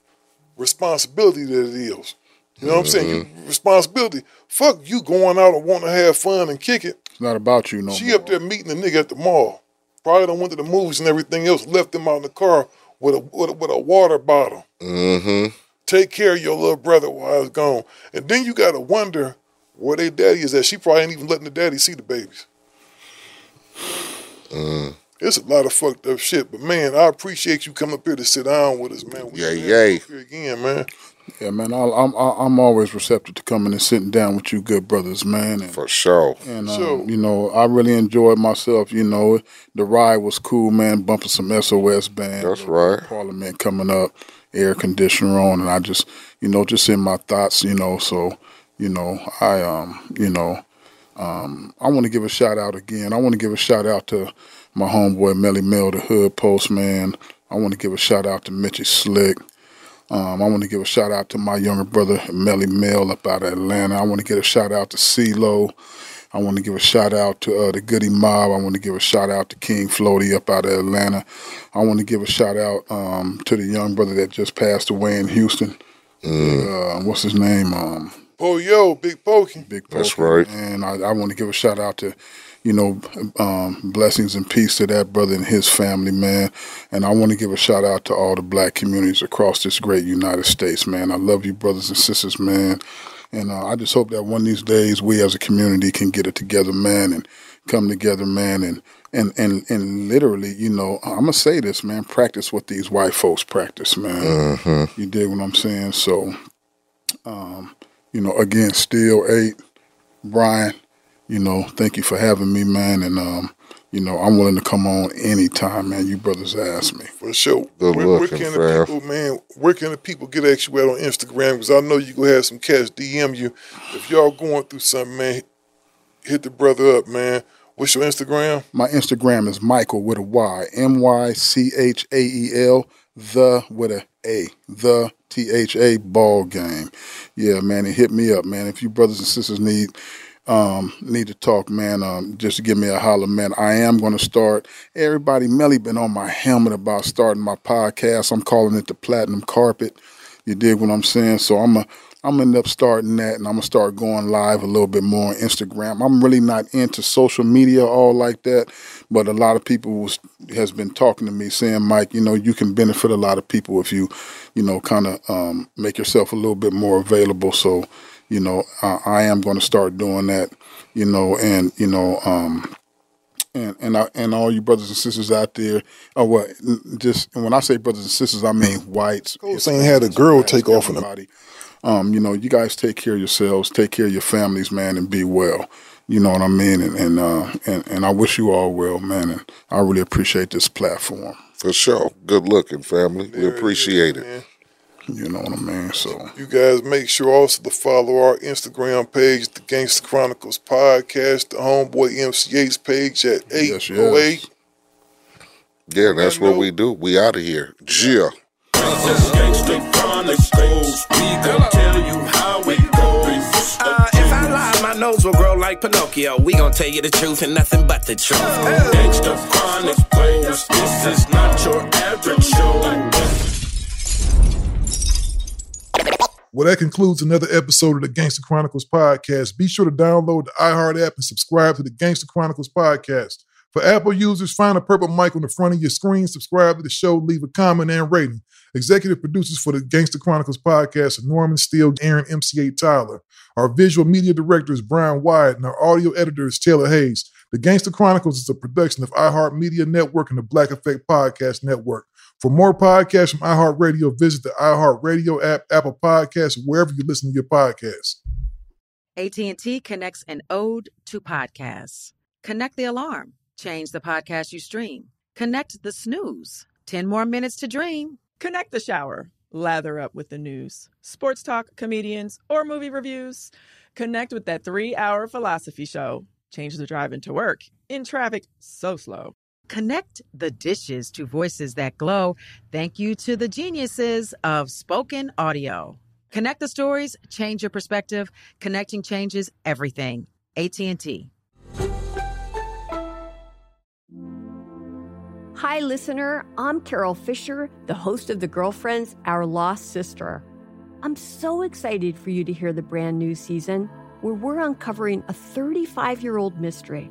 responsibility that it is. You know what I'm saying? Responsibility. Fuck you going out and wanting to have fun and kick it. It's not about you no She up there meeting a nigga at the mall. Probably done went to the movies and everything else, left him out in the car with a with a, with a water bottle. Mm-hmm. Take care of your little brother while I was gone. And then you gotta wonder where their daddy is at. She probably ain't even letting the daddy see the babies. Mm. It's a lot of fucked up shit. But man, I appreciate you coming up here to sit down with us, man. We Yay, yay. here again, man. Yeah, man. I, I'm I- I'm always receptive to coming and sitting down with you, good brothers, man. And, For sure. and um, you know, I really enjoyed myself. You know, the ride was cool, man. Bumping some SOS band. That's right. Parliament coming up, air conditioner on, and I just, you know, just in my thoughts, you know. So, you know, I um, you know, um, I want to give a shout out again. I want to give a shout out to my homeboy Melly Mel, the Hood Postman. I want to give a shout out to Mitchy Slick. Um, I want to give a shout out to my younger brother Melly Mel up out of Atlanta. I want to give a shout out to CeeLo. I want to give a shout out to uh, the Goodie Mob. I want to give a shout out to King Floaty up out of Atlanta. I want to give a shout out um, to the young brother that just passed away in Houston. Uh, what's his name? Um, Oh yo, Big Pokey. Big That's right. And I, I want to give a shout out to, you know, um, blessings and peace to that brother and his family, man. And I want to give a shout out to all the black communities across this great United States, man. I love you, brothers and sisters, man. And uh, I just hope that one of these days we as a community can get it together, man, and come together, man, and and and and literally, you know, I'm gonna say this, man. Practice what these white folks practice, man. Mm-hmm. You dig what I'm saying? So, um, you know, again, Steele Eiht, Brian. You know, thank you for having me, man. And um, you know, I'm willing to come on anytime, man. You brothers ask me. For sure. Good where, where looking, can the people, man, where can the people get at you at on Instagram? Because I know you gonna have some cats DM you. If y'all going through something, man, hit the brother up, man. What's your Instagram? My Instagram is Michael with a Y, M Y C H A E L, the with a A, the T H A ball game. Yeah, man, and hit me up, man. If you brothers and sisters need um, need to talk, man, um, just give me a holler, man. I am going to start. Everybody, Melly been on my helmet about starting my podcast. I'm calling it the Platinum Carpet. You dig what I'm saying? So I'm a I'm gonna end up starting that, and I'm gonna start going live a little bit more on Instagram. I'm really not into social media all like that, but a lot of people was, has been talking to me saying, Mike, you know, you can benefit a lot of people if you, you know, kind of um, make yourself a little bit more available. So, you know, uh, I am going to start doing that, you know, and you know, um, and and I, and all you brothers and sisters out there, or what? Just when I say brothers and sisters, I mean whites. saying had a girl take off in a- everybody. Um, you know, you guys take care of yourselves, take care of your families, man, and be well. You know what I mean? And and uh, and, and I wish you all well, man. And I really appreciate this platform. For sure. Good looking, family. We appreciate it. You know what I mean? So You guys make sure also to follow our Instagram page, the Gangster Chronicles Podcast, the Homeboy MC Eiht page at 808. Yeah, that's what we do. We out of here. Yeah. Gangsta Chronicles, we gon' tell you how it goes. Uh, if I lie, my nose will grow like Pinocchio. We gon' tell you the truth and nothing but the truth. Gangsta Chronicles, this is not your average show. Well, that concludes another episode of the Gangster Chronicles podcast. Be sure to download the iHeart app and subscribe to the Gangster Chronicles podcast. For Apple users, find a purple mic on the front of your screen, subscribe to the show, leave a comment and rating. Executive producers for the Gangster Chronicles podcast are Norman Steele, Aaron MC Eiht Tyler. Our visual media director is Brian Wyatt, and our audio editor is Taylor Hayes. The Gangster Chronicles is a production of iHeartMedia Network and the Black Effect Podcast Network. For more podcasts from iHeartRadio, visit the iHeartRadio app, Apple Podcasts, wherever you listen to your podcasts. AT&T connects an ode to podcasts. Connect the alarm. Change the podcast you stream. Connect the snooze. 10 more minutes to dream. Connect the shower. Lather up with the news, sports talk, comedians, or movie reviews. Connect with that three hour philosophy show. Change the drive into work in traffic so slow. Connect the dishes to voices that glow. Thank you to the geniuses of spoken audio. Connect the stories, change your perspective. Connecting changes everything. AT&T. Hi, listener. I'm Carole Fisher, the host of The Girlfriends, Our Lost Sister. I'm so excited for you to hear the brand new season where we're uncovering a 35 year old mystery.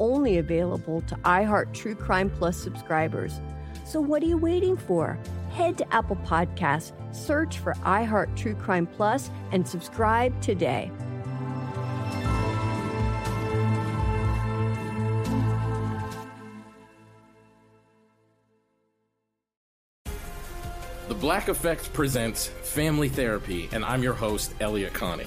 only available to iHeart True Crime Plus subscribers. So what are you waiting for? Head to Apple Podcasts, search for iHeart True Crime Plus, and subscribe today. The Black Effect presents Family Therapy, and I'm your host, Elliott Connie.